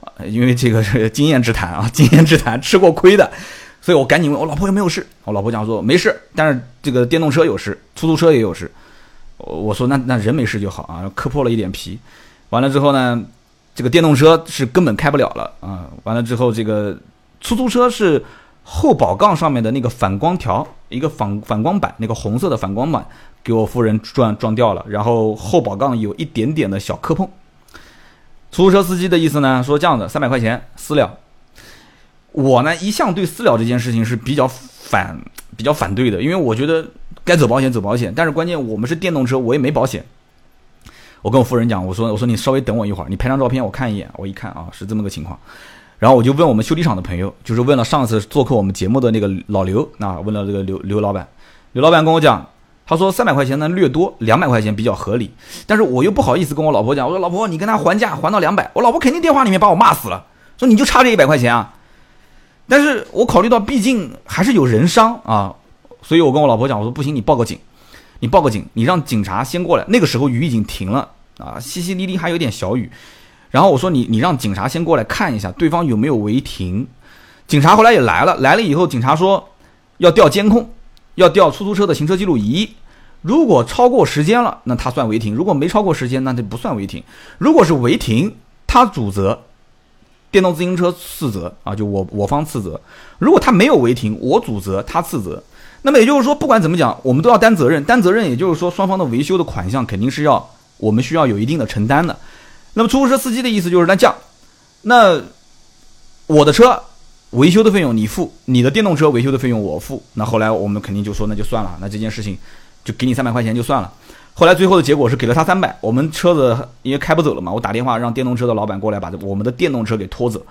啊，因为这个是经验之谈啊，经验之谈，吃过亏的。所以我赶紧问我老婆有没有事，我老婆讲说没事，但是这个电动车有事，出租车也有事。我说那那人没事就好啊，磕破了一点皮。完了之后呢，这个电动车是根本开不了了啊。完了之后，这个出租车是后保杠上面的那个反光条，一个反反光板，那个红色的反光板给我夫人撞撞掉了，然后后保杠有一点点的小磕碰。出租车司机的意思呢，说这样的三百块钱私了。我呢一向对私了这件事情是比较反比较反对的，因为我觉得该走保险走保险，但是关键我们是电动车，我也没保险。我跟我夫人讲，我说我说你稍微等我一会儿，你拍张照片我看一眼。我一看啊，是这么个情况。然后我就问我们修理厂的朋友，就是问了上次做客我们节目的那个老刘，那问了这个刘刘老板，刘老板跟我讲，他说三百块钱呢略多，两百块钱比较合理。但是我又不好意思跟我老婆讲，我说老婆你跟他还价还到两百，我老婆肯定电话里面把我骂死了，说你就差这一百块钱啊。但是我考虑到毕竟还是有人伤啊，所以我跟我老婆讲，我说不行，你报个警。你报个警，你让警察先过来。那个时候雨已经停了啊，淅淅沥沥还有点小雨。然后我说你你让警察先过来看一下对方有没有违停。警察后来也来了，来了以后警察说要调监控，要调出租车的行车记录仪。如果超过时间了，那他算违停；如果没超过时间，那就不算违停。如果是违停，他主责，电动自行车次责啊，就我我方次责。如果他没有违停，我主责，他次责。那么也就是说，不管怎么讲，我们都要担责任。担责任，也就是说，双方的维修的款项肯定是要我们需要有一定的承担的。那么出租车司机的意思就是，那这样，那我的车维修的费用你付，你的电动车维修的费用我付。那后来我们肯定就说，那就算了，那这件事情就给你三百块钱就算了。后来最后的结果是给了他三百，我们车子因为开不走了嘛，我打电话让电动车的老板过来把我们的电动车给拖走。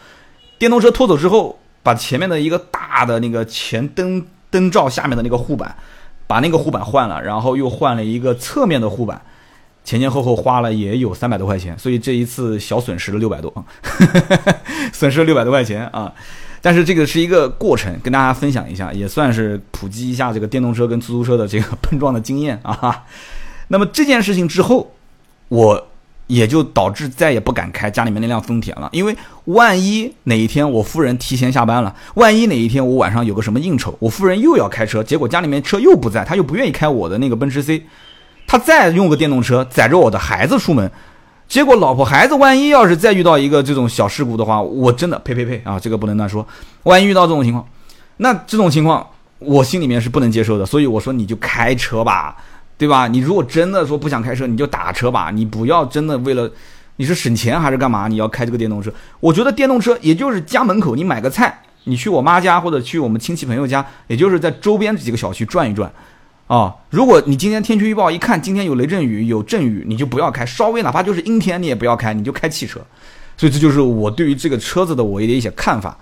电动车拖走之后，把前面的一个大的那个前灯。灯罩下面的那个护板，把那个护板换了，然后又换了一个侧面的护板，前前后后花了也有三百多块钱，所以这一次小损失了六百多，损失了六百多块钱啊！但是这个是一个过程，跟大家分享一下，也算是普及一下这个电动车跟出租车的这个碰撞的经验 啊。那么这件事情之后，我。也就导致再也不敢开家里面那辆丰田了，因为万一哪一天我夫人提前下班了，万一哪一天我晚上有个什么应酬，我夫人又要开车，结果家里面车又不在，她又不愿意开我的那个奔驰 C，他再用个电动车载着我的孩子出门，结果老婆孩子万一要是再遇到一个这种小事故的话，我真的呸呸呸啊，这个不能乱说，万一遇到这种情况，那这种情况我心里面是不能接受的，所以我说你就开车吧。对吧？你如果真的说不想开车，你就打车吧。你不要真的为了你是省钱还是干嘛？你要开这个电动车？我觉得电动车也就是家门口你买个菜，你去我妈家或者去我们亲戚朋友家，也就是在周边几个小区转一转啊。如果你今天天气预报一看今天有雷阵雨有阵雨，你就不要开。稍微哪怕就是阴天你也不要开，你就开汽车。所以这就是我对于这个车子的我的一些看法。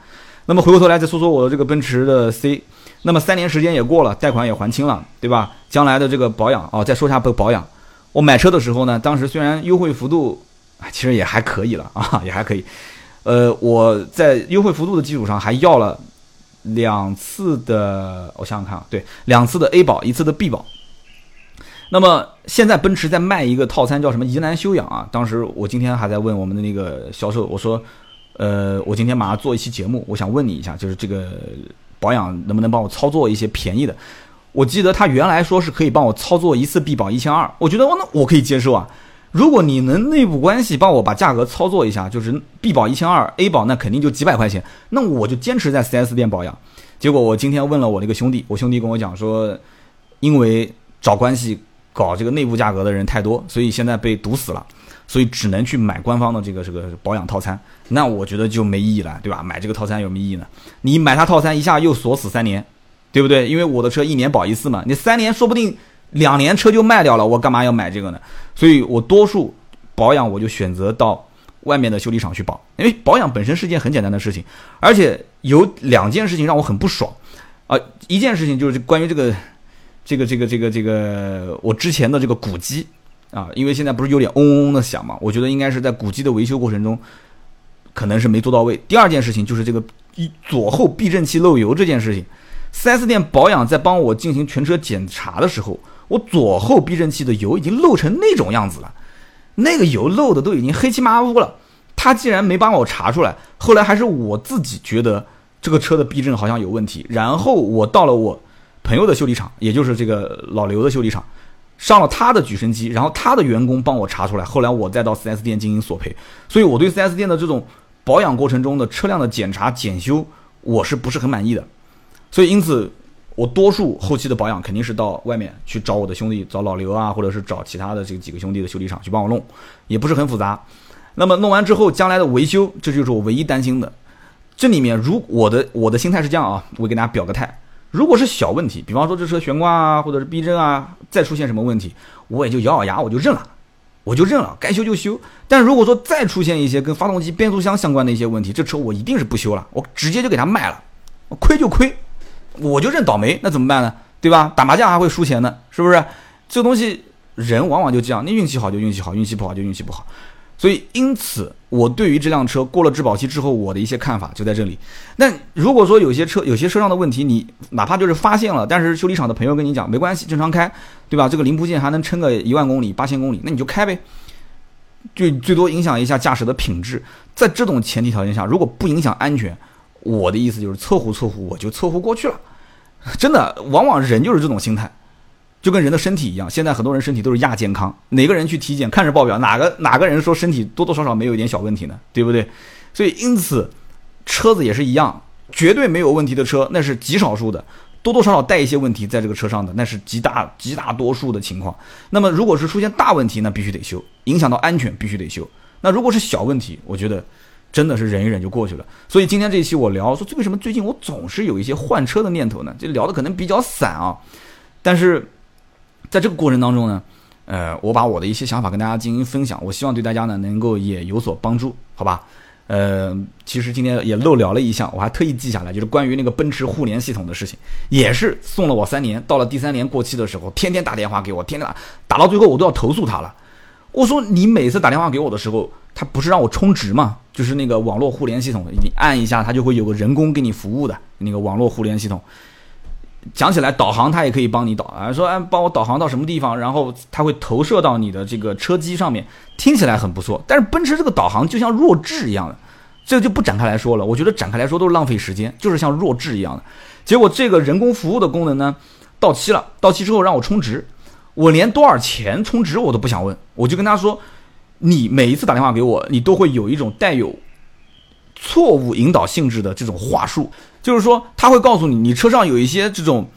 那么回过头来再说说我的这个奔驰的 C。那么三年时间也过了，贷款也还清了，对吧？将来的这个保养哦，再说一下保保养。我买车的时候呢，当时虽然优惠幅度其实也还可以了啊，也还可以。呃，我在优惠幅度的基础上还要了两次的，我想想看啊，对，两次的 A 保，一次的 B 保。那么现在奔驰在卖一个套餐，叫什么疑难修养啊？当时我今天还在问我们的那个销售，我说，呃，我今天马上做一期节目，我想问你一下，就是这个。保养能不能帮我操作一些便宜的？我记得他原来说是可以帮我操作一次 B 保一千二，我觉得那我可以接受啊。如果你能内部关系帮我把价格操作一下，就是 B 保一千二，A 保那肯定就几百块钱，那我就坚持在 4S 店保养。结果我今天问了我那个兄弟，我兄弟跟我讲说，因为找关系搞这个内部价格的人太多，所以现在被堵死了。所以只能去买官方的这个这个保养套餐，那我觉得就没意义了，对吧？买这个套餐有什么意义呢？你买它套餐一下又锁死三年，对不对？因为我的车一年保一次嘛，你三年说不定两年车就卖掉了，我干嘛要买这个呢？所以我多数保养我就选择到外面的修理厂去保，因为保养本身是件很简单的事情，而且有两件事情让我很不爽啊，一件事情就是关于这个这个这个这个这个我之前的这个鼓机。啊，因为现在不是有点嗡嗡嗡的响嘛？我觉得应该是在鼓机的维修过程中，可能是没做到位。第二件事情就是这个一左后避震器漏油这件事情，4S 店保养在帮我进行全车检查的时候，我左后避震器的油已经漏成那种样子了，那个油漏的都已经黑漆麻乌了。他既然没帮我查出来，后来还是我自己觉得这个车的避震好像有问题，然后我到了我朋友的修理厂，也就是这个老刘的修理厂，上了他的举升机，然后他的员工帮我查出来，后来我再到 4S 店进行索赔。所以我对 4S 店的这种保养过程中的车辆的检查检修，我是不是很满意的？所以因此，我多数后期的保养肯定是到外面去找我的兄弟，找老刘啊，或者是找其他的这几个兄弟的修理厂去帮我弄，也不是很复杂。那么弄完之后，将来的维修，这就是我唯一担心的。这里面，如我的我的心态是这样啊，我给大家表个态。如果是小问题，比方说这车悬挂啊，或者是避震啊，再出现什么问题，我也就咬咬牙，我就认了，我就认了，该修就修。但如果说再出现一些跟发动机、变速箱相关的一些问题，这车我一定是不修了，我直接就给他卖了，亏就亏，我就认倒霉，那怎么办呢？对吧？打麻将还会输钱呢，是不是？这东西人往往就这样，你运气好就运气好，运气不好就运气不好。所以，因此，我对于这辆车过了质保期之后，我的一些看法就在这里。那如果说有些车、有些车上的问题，你哪怕就是发现了，但是修理厂的朋友跟你讲没关系，正常开，对吧？这个零部件还能撑个一万公里、八千公里，那你就开呗。最最多影响一下驾驶的品质，在这种前提条件下，如果不影响安全，我的意思就是凑合凑合，我就凑合过去了。真的，往往人就是这种心态。就跟人的身体一样，现在很多人身体都是亚健康。哪个人去体检看着报表，哪个哪个人说身体多多少少没有一点小问题呢？对不对？所以因此，车子也是一样，绝对没有问题的车那是极少数的，多多少少带一些问题在这个车上的那是极大极大多数的情况。那么如果是出现大问题，那必须得修，影响到安全必须得修。那如果是小问题，我觉得真的是忍一忍就过去了。所以今天这一期我聊说，为什么最近我总是有一些换车的念头呢？这聊的可能比较散啊，但是。在这个过程当中呢，呃，我把我的一些想法跟大家进行分享，我希望对大家呢能够也有所帮助，好吧？呃，其实今天也漏聊了一项，我还特意记下来，就是关于那个奔驰互联系统的事情，也是送了我三年，到了第三年过期的时候，天天打电话给我，天天打，打到最后我都要投诉他了。我说你每次打电话给我的时候，他不是让我充值吗？就是那个网络互联系统，你按一下，它就会有个人工给你服务的那个网络互联系统。讲起来，导航它也可以帮你导啊，说哎，帮我导航到什么地方，然后它会投射到你的这个车机上面，听起来很不错。但是奔驰这个导航就像弱智一样的，这个就不展开来说了。我觉得展开来说都是浪费时间，就是像弱智一样的。结果这个人工服务的功能呢，到期了，到期之后让我充值，我连多少钱充值我都不想问，我就跟他说，你每一次打电话给我，你都会有一种带有错误引导性质的这种话术。就是说，他会告诉你，你车上有一些这种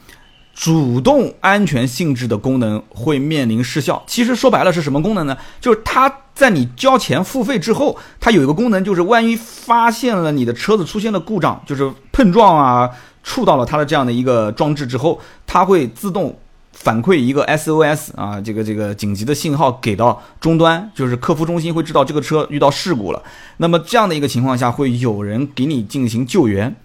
主动安全性质的功能会面临失效。其实说白了是什么功能呢？就是它在你交钱付费之后，它有一个功能，就是万一发现了你的车子出现了故障，就是碰撞啊，触到了它的这样的一个装置之后，它会自动反馈一个 SOS 啊，这个这个紧急的信号给到终端，就是客服中心会知道这个车遇到事故了。那么这样的一个情况下，会有人给你进行救援。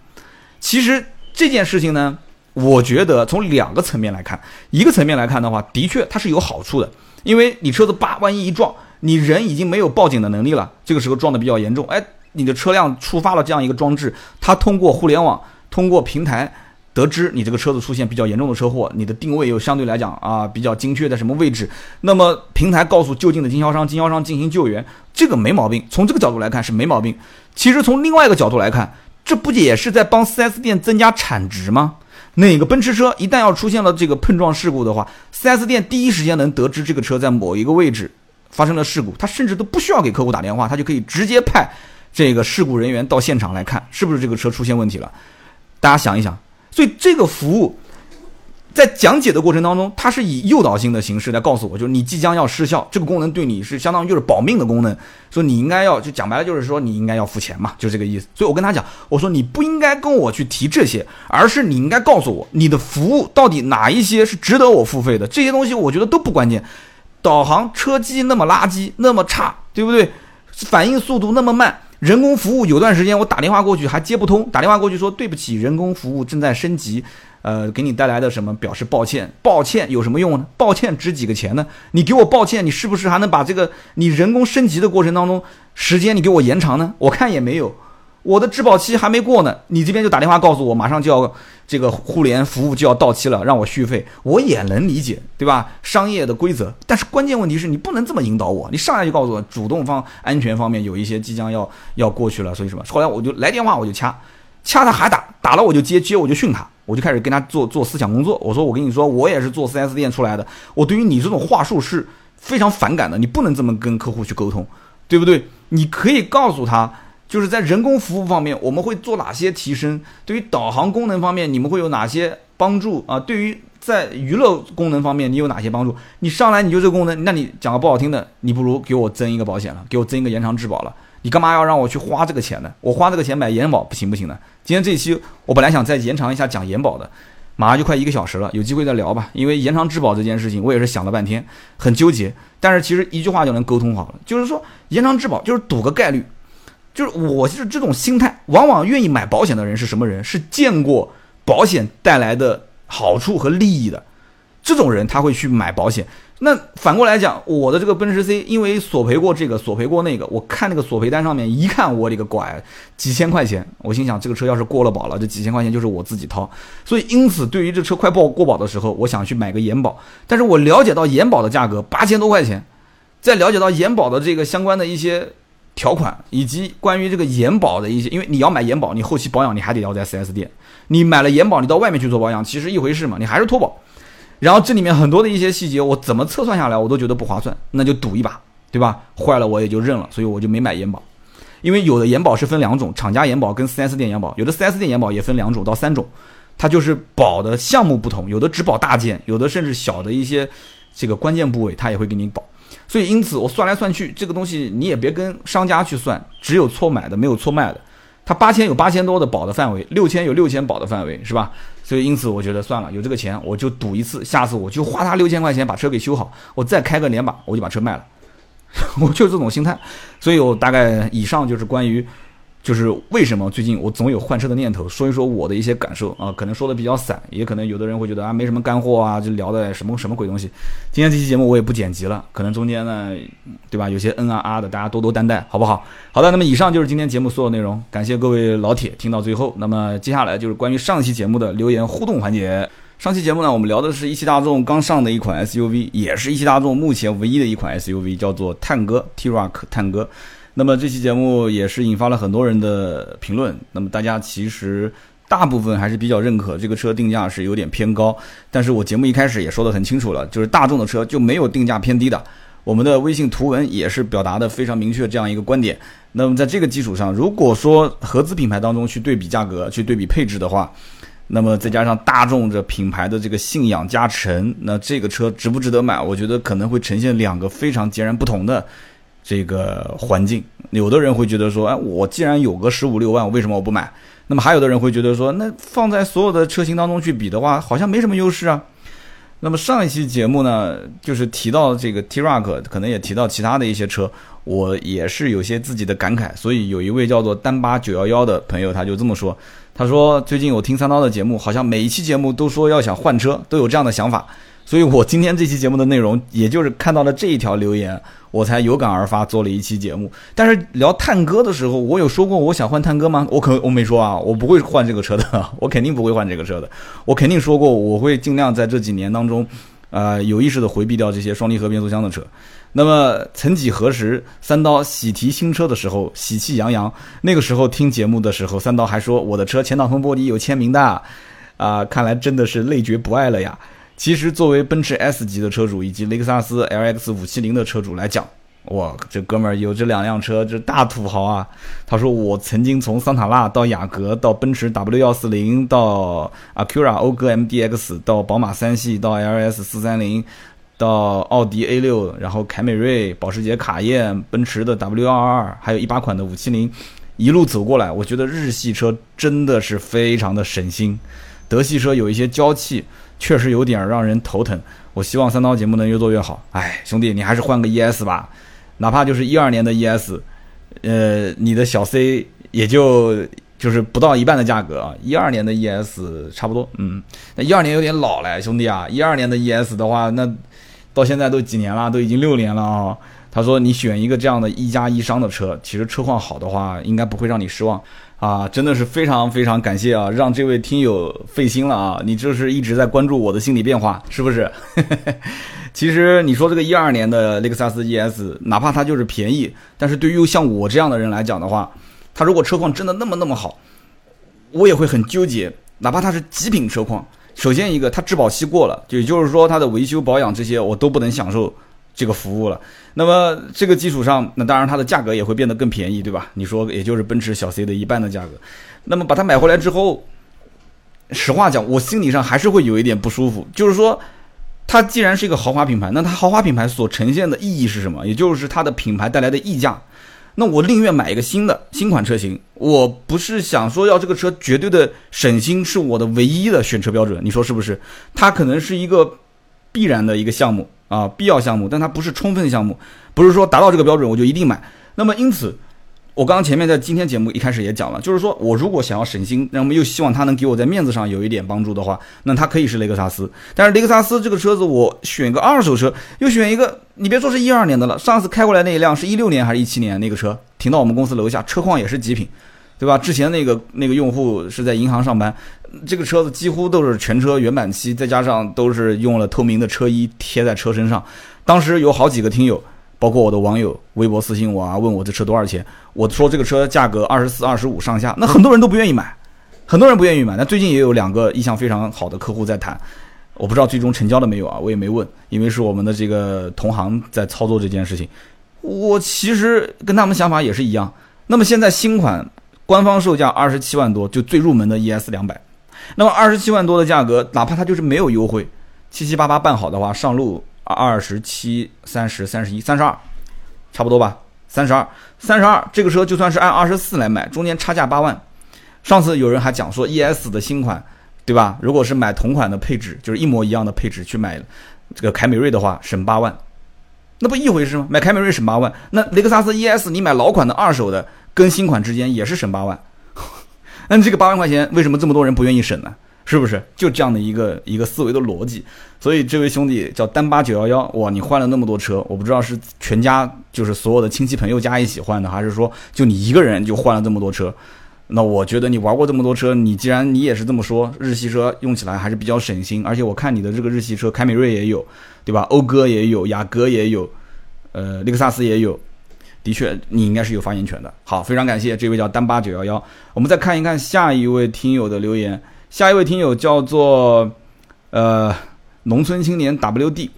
其实这件事情呢，我觉得从两个层面来看，一个层面来看的话，的确它是有好处的，因为你车子叭，万一一撞，你人已经没有报警的能力了，这个时候撞的比较严重，哎，你的车辆触发了这样一个装置，它通过互联网，通过平台得知你这个车子出现比较严重的车祸，你的定位又相对来讲啊比较精确在什么位置，那么平台告诉就近的经销商，经销商进行救援，这个没毛病，从这个角度来看是没毛病。其实从另外一个角度来看。这不也是在帮 4S 店增加产值吗？哪个奔驰车一旦要出现了这个碰撞事故的话，4S 店第一时间能得知这个车在某一个位置发生了事故，他甚至都不需要给客户打电话，他就可以直接派这个事故人员到现场来看，是不是这个车出现问题了？大家想一想，所以这个服务。在讲解的过程当中，它是以诱导性的形式来告诉我，就是你即将要失效，这个功能对你是相当于就是保命的功能，说你应该要就讲白了就是说你应该要付钱嘛，就这个意思。所以我跟他讲，我说你不应该跟我去提这些，而是你应该告诉我你的服务到底哪一些是值得我付费的，这些东西我觉得都不关键。导航车机那么垃圾那么差，对不对？反应速度那么慢，人工服务有段时间我打电话过去还接不通，打电话过去说对不起，人工服务正在升级。呃，给你带来的什么？表示抱歉，抱歉有什么用呢？抱歉值几个钱呢？你给我抱歉，你是不是还能把这个你人工升级的过程当中时间你给我延长呢？我看也没有，我的质保期还没过呢，你这边就打电话告诉我，马上就要这个互联服务就要到期了，让我续费，我也能理解，对吧？商业的规则，但是关键问题是你不能这么引导我，你上来就告诉我主动方安全方面有一些即将要要过去了，所以什么？后来我就来电话我就掐。掐他还打，打了我就接，接我就训他，我就开始跟他做做思想工作。我说我跟你说，我也是做 4S 店出来的，我对于你这种话术是非常反感的，你不能这么跟客户去沟通，对不对？你可以告诉他，就是在人工服务方面，我们会做哪些提升？对于导航功能方面，你们会有哪些帮助啊？对于在娱乐功能方面，你有哪些帮助？你上来你就这个功能，那你讲个不好听的，你不如给我增一个保险了，给我增一个延长质保了。你干嘛要让我去花这个钱呢？我花这个钱买延保不行不行的？今天这一期我本来想再延长一下讲延保的，马上就快一个小时了，有机会再聊吧。因为延长质保这件事情，我也是想了半天，很纠结。但是其实一句话就能沟通好了，就是说延长质保就是赌个概率，就是我就是这种心态。往往愿意买保险的人是什么人？是见过保险带来的好处和利益的，这种人他会去买保险。那反过来讲，我的这个奔驰 C 因为索赔过这个，索赔过那个，我看那个索赔单上面一看，我的个乖，几千块钱，我心想这个车要是过了保了，这几千块钱就是我自己掏。所以因此，对于这车快报过保的时候，我想去买个延保，但是我了解到延保的价格八千多块钱，再了解到延保的这个相关的一些条款，以及关于这个延保的一些，因为你要买延保，你后期保养你还得要在 4S 店，你买了延保，你到外面去做保养，其实一回事嘛，你还是脱保。然后这里面很多的一些细节，我怎么测算下来，我都觉得不划算，那就赌一把，对吧？坏了我也就认了，所以我就没买延保。因为有的延保是分两种，厂家延保跟 4S 店延保，有的 4S 店延保也分两种到三种，它就是保的项目不同，有的只保大件，有的甚至小的一些这个关键部位它也会给你保。所以因此我算来算去，这个东西你也别跟商家去算，只有错买的没有错卖的。它八千有八千多的保的范围，六千有六千保的范围，是吧？所以因此我觉得算了，有这个钱我就赌一次，下次我就花他六千块钱把车给修好，我再开个年把我就把车卖了，我就这种心态。所以我大概以上就是关于。就是为什么最近我总有换车的念头，说一说我的一些感受啊，可能说的比较散，也可能有的人会觉得啊没什么干货啊，就聊的什么什么鬼东西。今天这期节目我也不剪辑了，可能中间呢，对吧？有些嗯啊啊的，大家多多担待，好不好？好的，那么以上就是今天节目所有内容，感谢各位老铁听到最后。那么接下来就是关于上期节目的留言互动环节。上期节目呢，我们聊的是一汽大众刚上的一款 SUV，也是一汽大众目前唯一的一款 SUV，叫做探歌 T-Roc k 探歌。那么这期节目也是引发了很多人的评论。那么大家其实大部分还是比较认可这个车定价是有点偏高。但是我节目一开始也说得很清楚了，就是大众的车就没有定价偏低的。我们的微信图文也是表达的非常明确这样一个观点。那么在这个基础上，如果说合资品牌当中去对比价格、去对比配置的话，那么再加上大众这品牌的这个信仰加成，那这个车值不值得买？我觉得可能会呈现两个非常截然不同的。这个环境，有的人会觉得说，哎，我既然有个十五六万，为什么我不买？那么还有的人会觉得说，那放在所有的车型当中去比的话，好像没什么优势啊。那么上一期节目呢，就是提到这个 T-Roc，可能也提到其他的一些车，我也是有些自己的感慨。所以有一位叫做丹巴九幺幺的朋友，他就这么说，他说最近我听三刀的节目，好像每一期节目都说要想换车，都有这样的想法。所以我今天这期节目的内容，也就是看到了这一条留言，我才有感而发做了一期节目。但是聊探歌的时候，我有说过我想换探歌吗？我可我没说啊，我不会换这个车的，我肯定不会换这个车的。我肯定说过，我会尽量在这几年当中，呃，有意识的回避掉这些双离合变速箱的车。那么曾几何时，三刀喜提新车的时候，喜气洋洋。那个时候听节目的时候，三刀还说我的车前挡风玻璃有签名的，啊，看来真的是累觉不爱了呀。其实，作为奔驰 S 级的车主以及雷克萨斯 LX 五七零的车主来讲，哇，这哥们儿有这两辆车，这大土豪啊！他说：“我曾经从桑塔纳到雅阁，到奔驰 W 幺四零，到 Acura 讴歌 MDX，到宝马三系，到 LS 四三零，到奥迪 A 六，然后凯美瑞、保时捷卡宴、奔驰的 W 二二，还有一八款的五七零，一路走过来，我觉得日系车真的是非常的省心，德系车有一些娇气。”确实有点让人头疼。我希望三刀节目能越做越好。哎，兄弟，你还是换个 ES 吧，哪怕就是一二年的 ES，呃，你的小 C 也就就是不到一半的价格啊。一二年的 ES 差不多，嗯，那一二年有点老了，兄弟啊，一二年的 ES 的话，那到现在都几年了，都已经六年了啊。他说你选一个这样的一加一商的车，其实车况好的话，应该不会让你失望。啊，真的是非常非常感谢啊，让这位听友费心了啊！你就是一直在关注我的心理变化，是不是？其实你说这个一二年的雷克萨斯 ES，哪怕它就是便宜，但是对于像我这样的人来讲的话，它如果车况真的那么那么好，我也会很纠结，哪怕它是极品车况，首先一个它质保期过了，也就是说它的维修保养这些我都不能享受这个服务了。那么这个基础上，那当然它的价格也会变得更便宜，对吧？你说也就是奔驰小 C 的一半的价格。那么把它买回来之后，实话讲，我心理上还是会有一点不舒服，就是说。它既然是一个豪华品牌，那它豪华品牌所呈现的意义是什么？也就是它的品牌带来的溢价。那我宁愿买一个新的新款车型，我不是想说要这个车绝对的省心是我的唯一的选车标准，你说是不是？它可能是一个必然的一个项目啊，必要项目，但它不是充分项目，不是说达到这个标准我就一定买。那么因此。我刚刚前面在今天节目一开始也讲了，就是说我如果想要省心，那么又希望它能给我在面子上有一点帮助的话，那它可以是雷克萨斯。但是雷克萨斯这个车子，我选个二手车，又选一个，你别说是一二年的了，上次开过来那一辆是一六年还是一七年那个车，停到我们公司楼下，车况也是极品，对吧？之前那个那个用户是在银行上班，这个车子几乎都是全车原版漆，再加上都是用了透明的车衣贴在车身上，当时有好几个听友。包括我的网友微博私信我啊，问我这车多少钱？我说这个车价格二十四、二十五上下，那很多人都不愿意买，很多人不愿意买。那最近也有两个意向非常好的客户在谈，我不知道最终成交了没有啊？我也没问，因为是我们的这个同行在操作这件事情。我其实跟他们想法也是一样。那么现在新款官方售价二十七万多，就最入门的 ES 两百。那么二十七万多的价格，哪怕它就是没有优惠，七七八八办好的话，上路。二十七、三十、三十一、三十二，差不多吧？三十二、三十二，这个车就算是按二十四来买，中间差价八万。上次有人还讲说，ES 的新款，对吧？如果是买同款的配置，就是一模一样的配置去买这个凯美瑞的话，省八万，那不一回事吗？买凯美瑞省八万，那雷克萨斯 ES 你买老款的二手的，跟新款之间也是省八万。那你这个八万块钱，为什么这么多人不愿意省呢？是不是就这样的一个一个思维的逻辑？所以这位兄弟叫单八九幺幺，哇，你换了那么多车，我不知道是全家就是所有的亲戚朋友加一起换的，还是说就你一个人就换了这么多车？那我觉得你玩过这么多车，你既然你也是这么说，日系车用起来还是比较省心，而且我看你的这个日系车，凯美瑞也有，对吧？讴歌也有，雅阁也有，呃，雷克萨斯也有，的确你应该是有发言权的。好，非常感谢这位叫单八九幺幺，我们再看一看下一位听友的留言。下一位听友叫做，呃，农村青年 WD，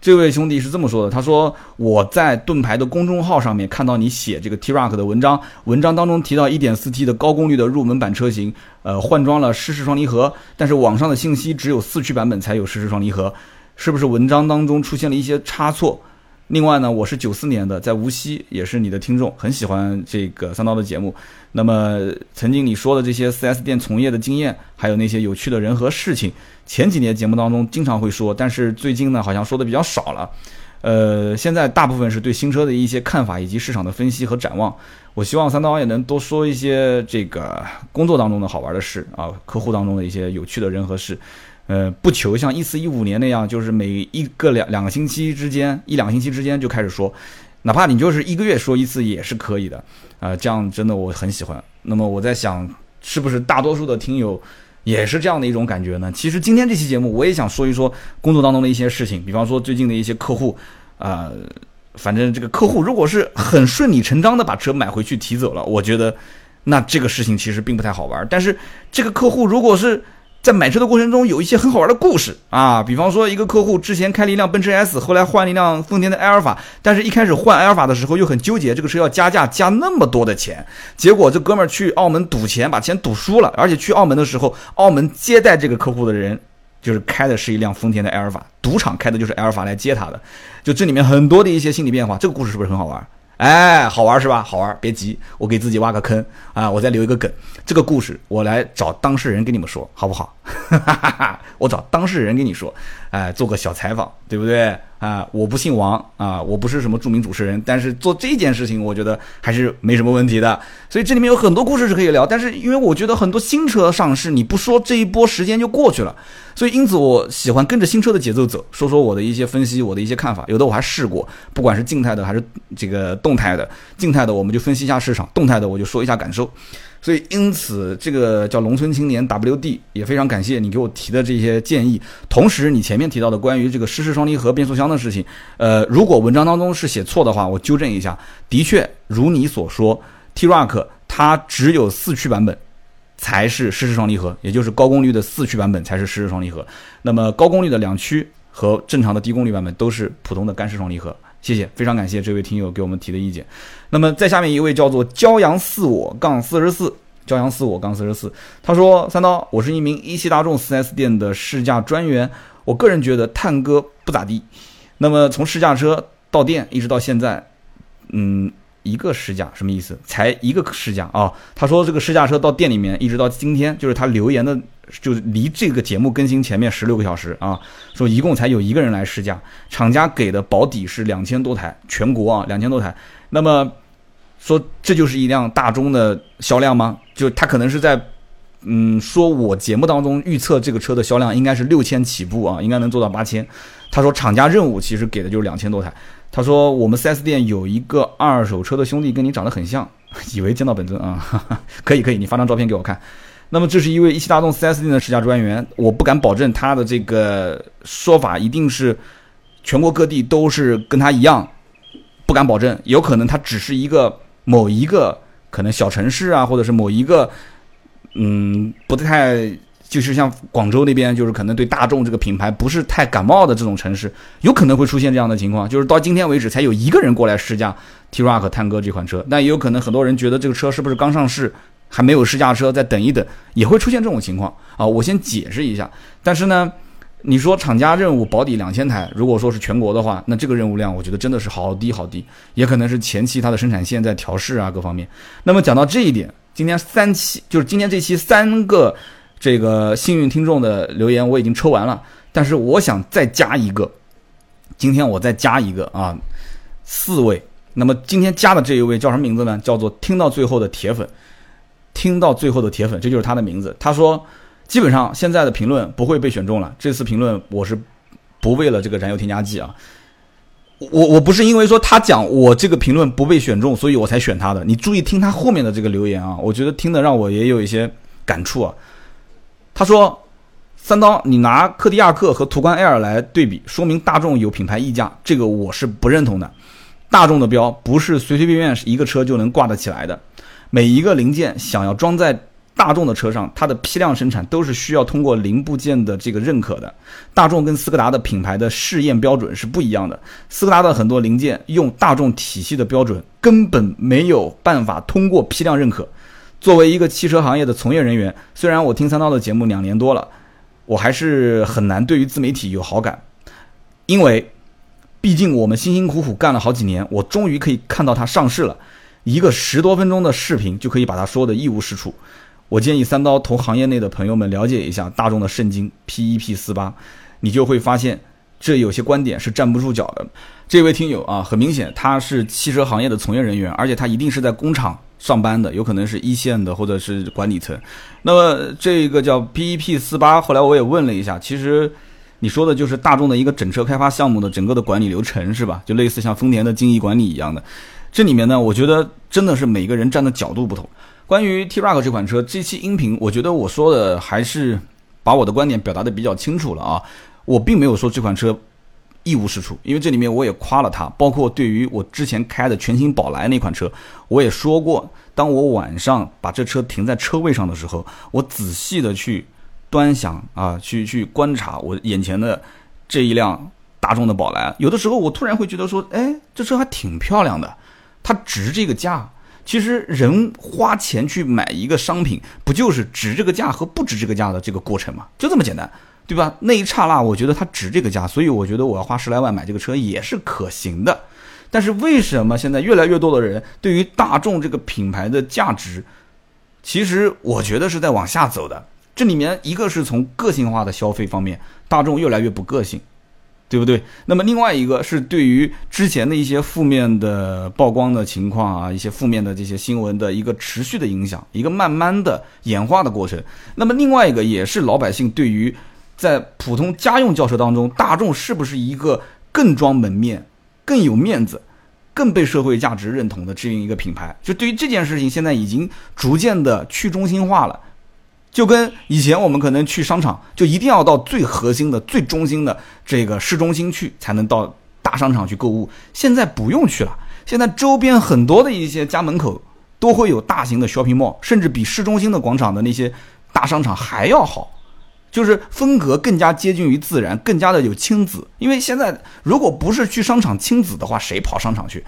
这位兄弟是这么说的，他说我在盾牌的公众号上面看到你写这个 T Rock 的文章，文章当中提到 1.4T 的高功率的入门版车型，呃，换装了湿式双离合，但是网上的信息只有四驱版本才有湿式双离合，是不是文章当中出现了一些差错？另外呢，我是九四年的，在无锡也是你的听众，很喜欢这个三刀的节目。那么曾经你说的这些 4S 店从业的经验，还有那些有趣的人和事情，前几年节目当中经常会说，但是最近呢好像说的比较少了。呃，现在大部分是对新车的一些看法以及市场的分析和展望。我希望三刀也能多说一些这个工作当中的好玩的事啊，客户当中的一些有趣的人和事。呃，不求像一四一五年那样，就是每一个两两个星期之间，一两个星期之间就开始说，哪怕你就是一个月说一次也是可以的，啊，这样真的我很喜欢。那么我在想，是不是大多数的听友也是这样的一种感觉呢？其实今天这期节目我也想说一说工作当中的一些事情，比方说最近的一些客户，啊，反正这个客户如果是很顺理成章的把车买回去提走了，我觉得那这个事情其实并不太好玩。但是这个客户如果是在买车的过程中有一些很好玩的故事啊，比方说一个客户之前开了一辆奔驰 S，后来换了一辆丰田的埃尔法，但是一开始换埃尔法的时候又很纠结，这个车要加价加那么多的钱，结果这哥们儿去澳门赌钱，把钱赌输了，而且去澳门的时候，澳门接待这个客户的人就是开的是一辆丰田的埃尔法，赌场开的就是埃尔法来接他的，就这里面很多的一些心理变化，这个故事是不是很好玩？哎，好玩是吧？好玩，别急，我给自己挖个坑啊！我再留一个梗，这个故事我来找当事人跟你们说，好不好？我找当事人跟你说，哎，做个小采访，对不对？啊，我不姓王啊，我不是什么著名主持人，但是做这件事情，我觉得还是没什么问题的。所以这里面有很多故事是可以聊，但是因为我觉得很多新车上市，你不说这一波时间就过去了，所以因此我喜欢跟着新车的节奏走，说说我的一些分析，我的一些看法。有的我还试过，不管是静态的还是这个动态的，静态的我们就分析一下市场，动态的我就说一下感受。所以，因此，这个叫农村青年 WD 也非常感谢你给我提的这些建议。同时，你前面提到的关于这个湿式双离合变速箱的事情，呃，如果文章当中是写错的话，我纠正一下。的确，如你所说，T-Roc 它只有四驱版本，才是湿式双离合，也就是高功率的四驱版本才是湿式双离合。那么高功率的两驱和正常的低功率版本都是普通的干式双离合。谢谢，非常感谢这位听友给我们提的意见。那么在下面一位叫做骄阳似我杠四十四，骄阳似我杠四十四，他说：三刀，我是一名一汽大众 4S 店的试驾专员，我个人觉得探歌不咋地。那么从试驾车到店一直到现在，嗯。一个试驾什么意思？才一个试驾啊！他说这个试驾车到店里面，一直到今天，就是他留言的，就离这个节目更新前面十六个小时啊。说一共才有一个人来试驾，厂家给的保底是两千多台，全国啊两千多台。那么说这就是一辆大众的销量吗？就他可能是在嗯说我节目当中预测这个车的销量应该是六千起步啊，应该能做到八千。他说厂家任务其实给的就是两千多台。他说：“我们 4S 店有一个二手车的兄弟，跟你长得很像，以为见到本尊啊？可以可以，你发张照片给我看。那么这是一位一汽大众 4S 店的试驾专员，我不敢保证他的这个说法一定是全国各地都是跟他一样，不敢保证，有可能他只是一个某一个可能小城市啊，或者是某一个嗯不太。”就是像广州那边，就是可能对大众这个品牌不是太感冒的这种城市，有可能会出现这样的情况。就是到今天为止，才有一个人过来试驾 T Rock 探歌这款车，但也有可能很多人觉得这个车是不是刚上市，还没有试驾车，再等一等，也会出现这种情况啊。我先解释一下。但是呢，你说厂家任务保底两千台，如果说是全国的话，那这个任务量我觉得真的是好低好低，也可能是前期它的生产线在调试啊各方面。那么讲到这一点，今天三期就是今天这期三个。这个幸运听众的留言我已经抽完了，但是我想再加一个，今天我再加一个啊，四位。那么今天加的这一位叫什么名字呢？叫做听到最后的铁粉，听到最后的铁粉，这就是他的名字。他说，基本上现在的评论不会被选中了。这次评论我是不为了这个燃油添加剂啊，我我不是因为说他讲我这个评论不被选中，所以我才选他的。你注意听他后面的这个留言啊，我觉得听的让我也有一些感触啊。他说：“三刀，你拿柯迪亚克和途观 L 来对比，说明大众有品牌溢价，这个我是不认同的。大众的标不是随随便便一个车就能挂得起来的，每一个零件想要装在大众的车上，它的批量生产都是需要通过零部件的这个认可的。大众跟斯柯达的品牌的试验标准是不一样的，斯柯达的很多零件用大众体系的标准根本没有办法通过批量认可。”作为一个汽车行业的从业人员，虽然我听三刀的节目两年多了，我还是很难对于自媒体有好感，因为毕竟我们辛辛苦苦干了好几年，我终于可以看到它上市了，一个十多分钟的视频就可以把它说的一无是处。我建议三刀同行业内的朋友们了解一下大众的圣经 P1P 四八，你就会发现这有些观点是站不住脚的。这位听友啊，很明显他是汽车行业的从业人员，而且他一定是在工厂。上班的有可能是一线的或者是管理层，那么这个叫 PEP 四八，后来我也问了一下，其实你说的就是大众的一个整车开发项目的整个的管理流程是吧？就类似像丰田的精益管理一样的。这里面呢，我觉得真的是每个人站的角度不同。关于 T-Roc 这款车，这期音频我觉得我说的还是把我的观点表达的比较清楚了啊，我并没有说这款车。一无是处，因为这里面我也夸了它，包括对于我之前开的全新宝来那款车，我也说过，当我晚上把这车停在车位上的时候，我仔细的去端详啊，去去观察我眼前的这一辆大众的宝来，有的时候我突然会觉得说，哎，这车还挺漂亮的，它值这个价。其实人花钱去买一个商品，不就是值这个价和不值这个价的这个过程吗？就这么简单。对吧？那一刹那，我觉得它值这个价，所以我觉得我要花十来万买这个车也是可行的。但是为什么现在越来越多的人对于大众这个品牌的价值，其实我觉得是在往下走的。这里面一个是从个性化的消费方面，大众越来越不个性，对不对？那么另外一个是对于之前的一些负面的曝光的情况啊，一些负面的这些新闻的一个持续的影响，一个慢慢的演化的过程。那么另外一个也是老百姓对于。在普通家用轿车当中，大众是不是一个更装门面、更有面子、更被社会价值认同的这样一个品牌？就对于这件事情，现在已经逐渐的去中心化了。就跟以前我们可能去商场，就一定要到最核心的、最中心的这个市中心去，才能到大商场去购物。现在不用去了，现在周边很多的一些家门口都会有大型的 shopping mall，甚至比市中心的广场的那些大商场还要好，就是风格更加接近于自然，更加的有亲子。因为现在如果不是去商场亲子的话，谁跑商场去？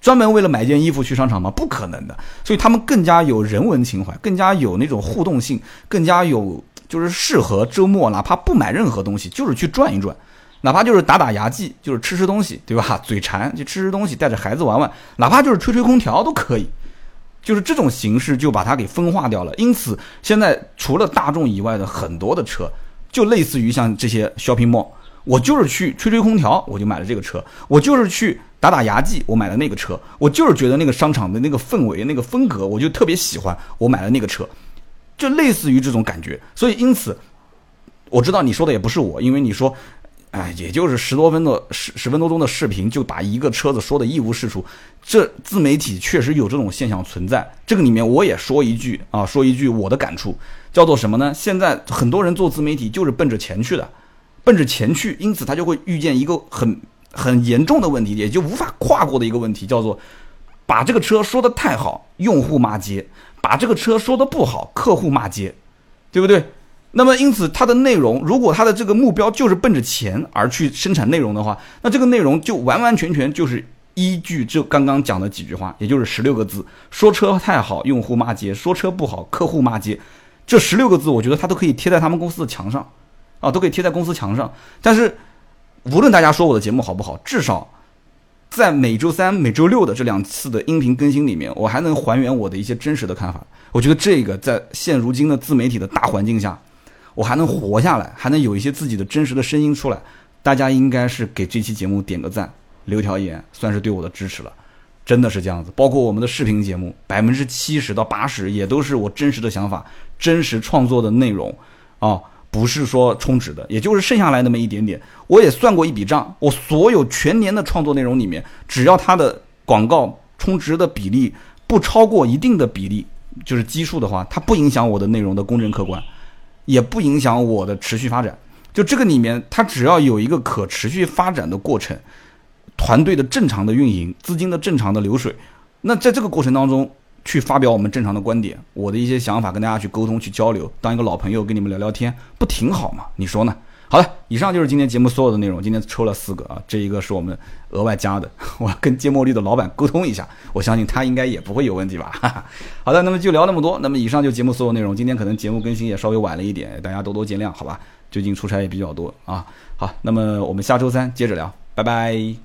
专门为了买件衣服去商场吗？不可能的。所以他们更加有人文情怀，更加有那种互动性，更加有就是适合周末，哪怕不买任何东西，就是去转一转，哪怕就是打打牙祭，就是吃吃东西，对吧？嘴馋就吃吃东西，带着孩子玩玩，哪怕就是吹吹空调都可以。就是这种形式就把它给分化掉了。因此，现在除了大众以外的很多的车，就类似于像这些 shopping mall，我就是去吹吹空调，我就买了这个车；我就是去。打打牙祭，我买了那个车，我就是觉得那个商场的那个氛围、那个风格，我就特别喜欢，我买了那个车，就类似于这种感觉。所以因此，我知道你说的也不是我，因为你说，哎，也就是十多分的十十分多钟的视频，就把一个车子说的一无是处。这自媒体确实有这种现象存在。这个里面我也说一句啊，说一句我的感触，叫做什么呢？现在很多人做自媒体就是奔着钱去的，奔着钱去，因此他就会遇见一个很。很严重的问题，也就无法跨过的一个问题，叫做把这个车说的太好，用户骂街；把这个车说的不好，客户骂街，对不对？那么因此，它的内容，如果它的这个目标就是奔着钱而去生产内容的话，那这个内容就完完全全就是依据这刚刚讲的几句话，也就是十六个字：说车太好，用户骂街；说车不好，客户骂街。这十六个字，我觉得它都可以贴在他们公司的墙上，啊，都可以贴在公司墙上，但是。无论大家说我的节目好不好，至少在每周三、每周六的这两次的音频更新里面，我还能还原我的一些真实的看法。我觉得这个在现如今的自媒体的大环境下，我还能活下来，还能有一些自己的真实的声音出来。大家应该是给这期节目点个赞，留条言，算是对我的支持了。真的是这样子。包括我们的视频节目，百分之七十到八十也都是我真实的想法、真实创作的内容啊。不是说充值的，也就是剩下来那么一点点。我也算过一笔账，我所有全年的创作内容里面，只要它的广告充值的比例不超过一定的比例，就是基数的话，它不影响我的内容的公正客观，也不影响我的持续发展。就这个里面，它只要有一个可持续发展的过程，团队的正常的运营，资金的正常的流水，那在这个过程当中。去发表我们正常的观点，我的一些想法跟大家去沟通去交流，当一个老朋友跟你们聊聊天，不挺好吗？你说呢？好了，以上就是今天节目所有的内容。今天抽了四个啊，这一个是我们额外加的，我跟芥末绿的老板沟通一下，我相信他应该也不会有问题吧。好的，那么就聊那么多。那么以上就节目所有内容。今天可能节目更新也稍微晚了一点，大家多多见谅，好吧？最近出差也比较多啊。好，那么我们下周三接着聊，拜拜。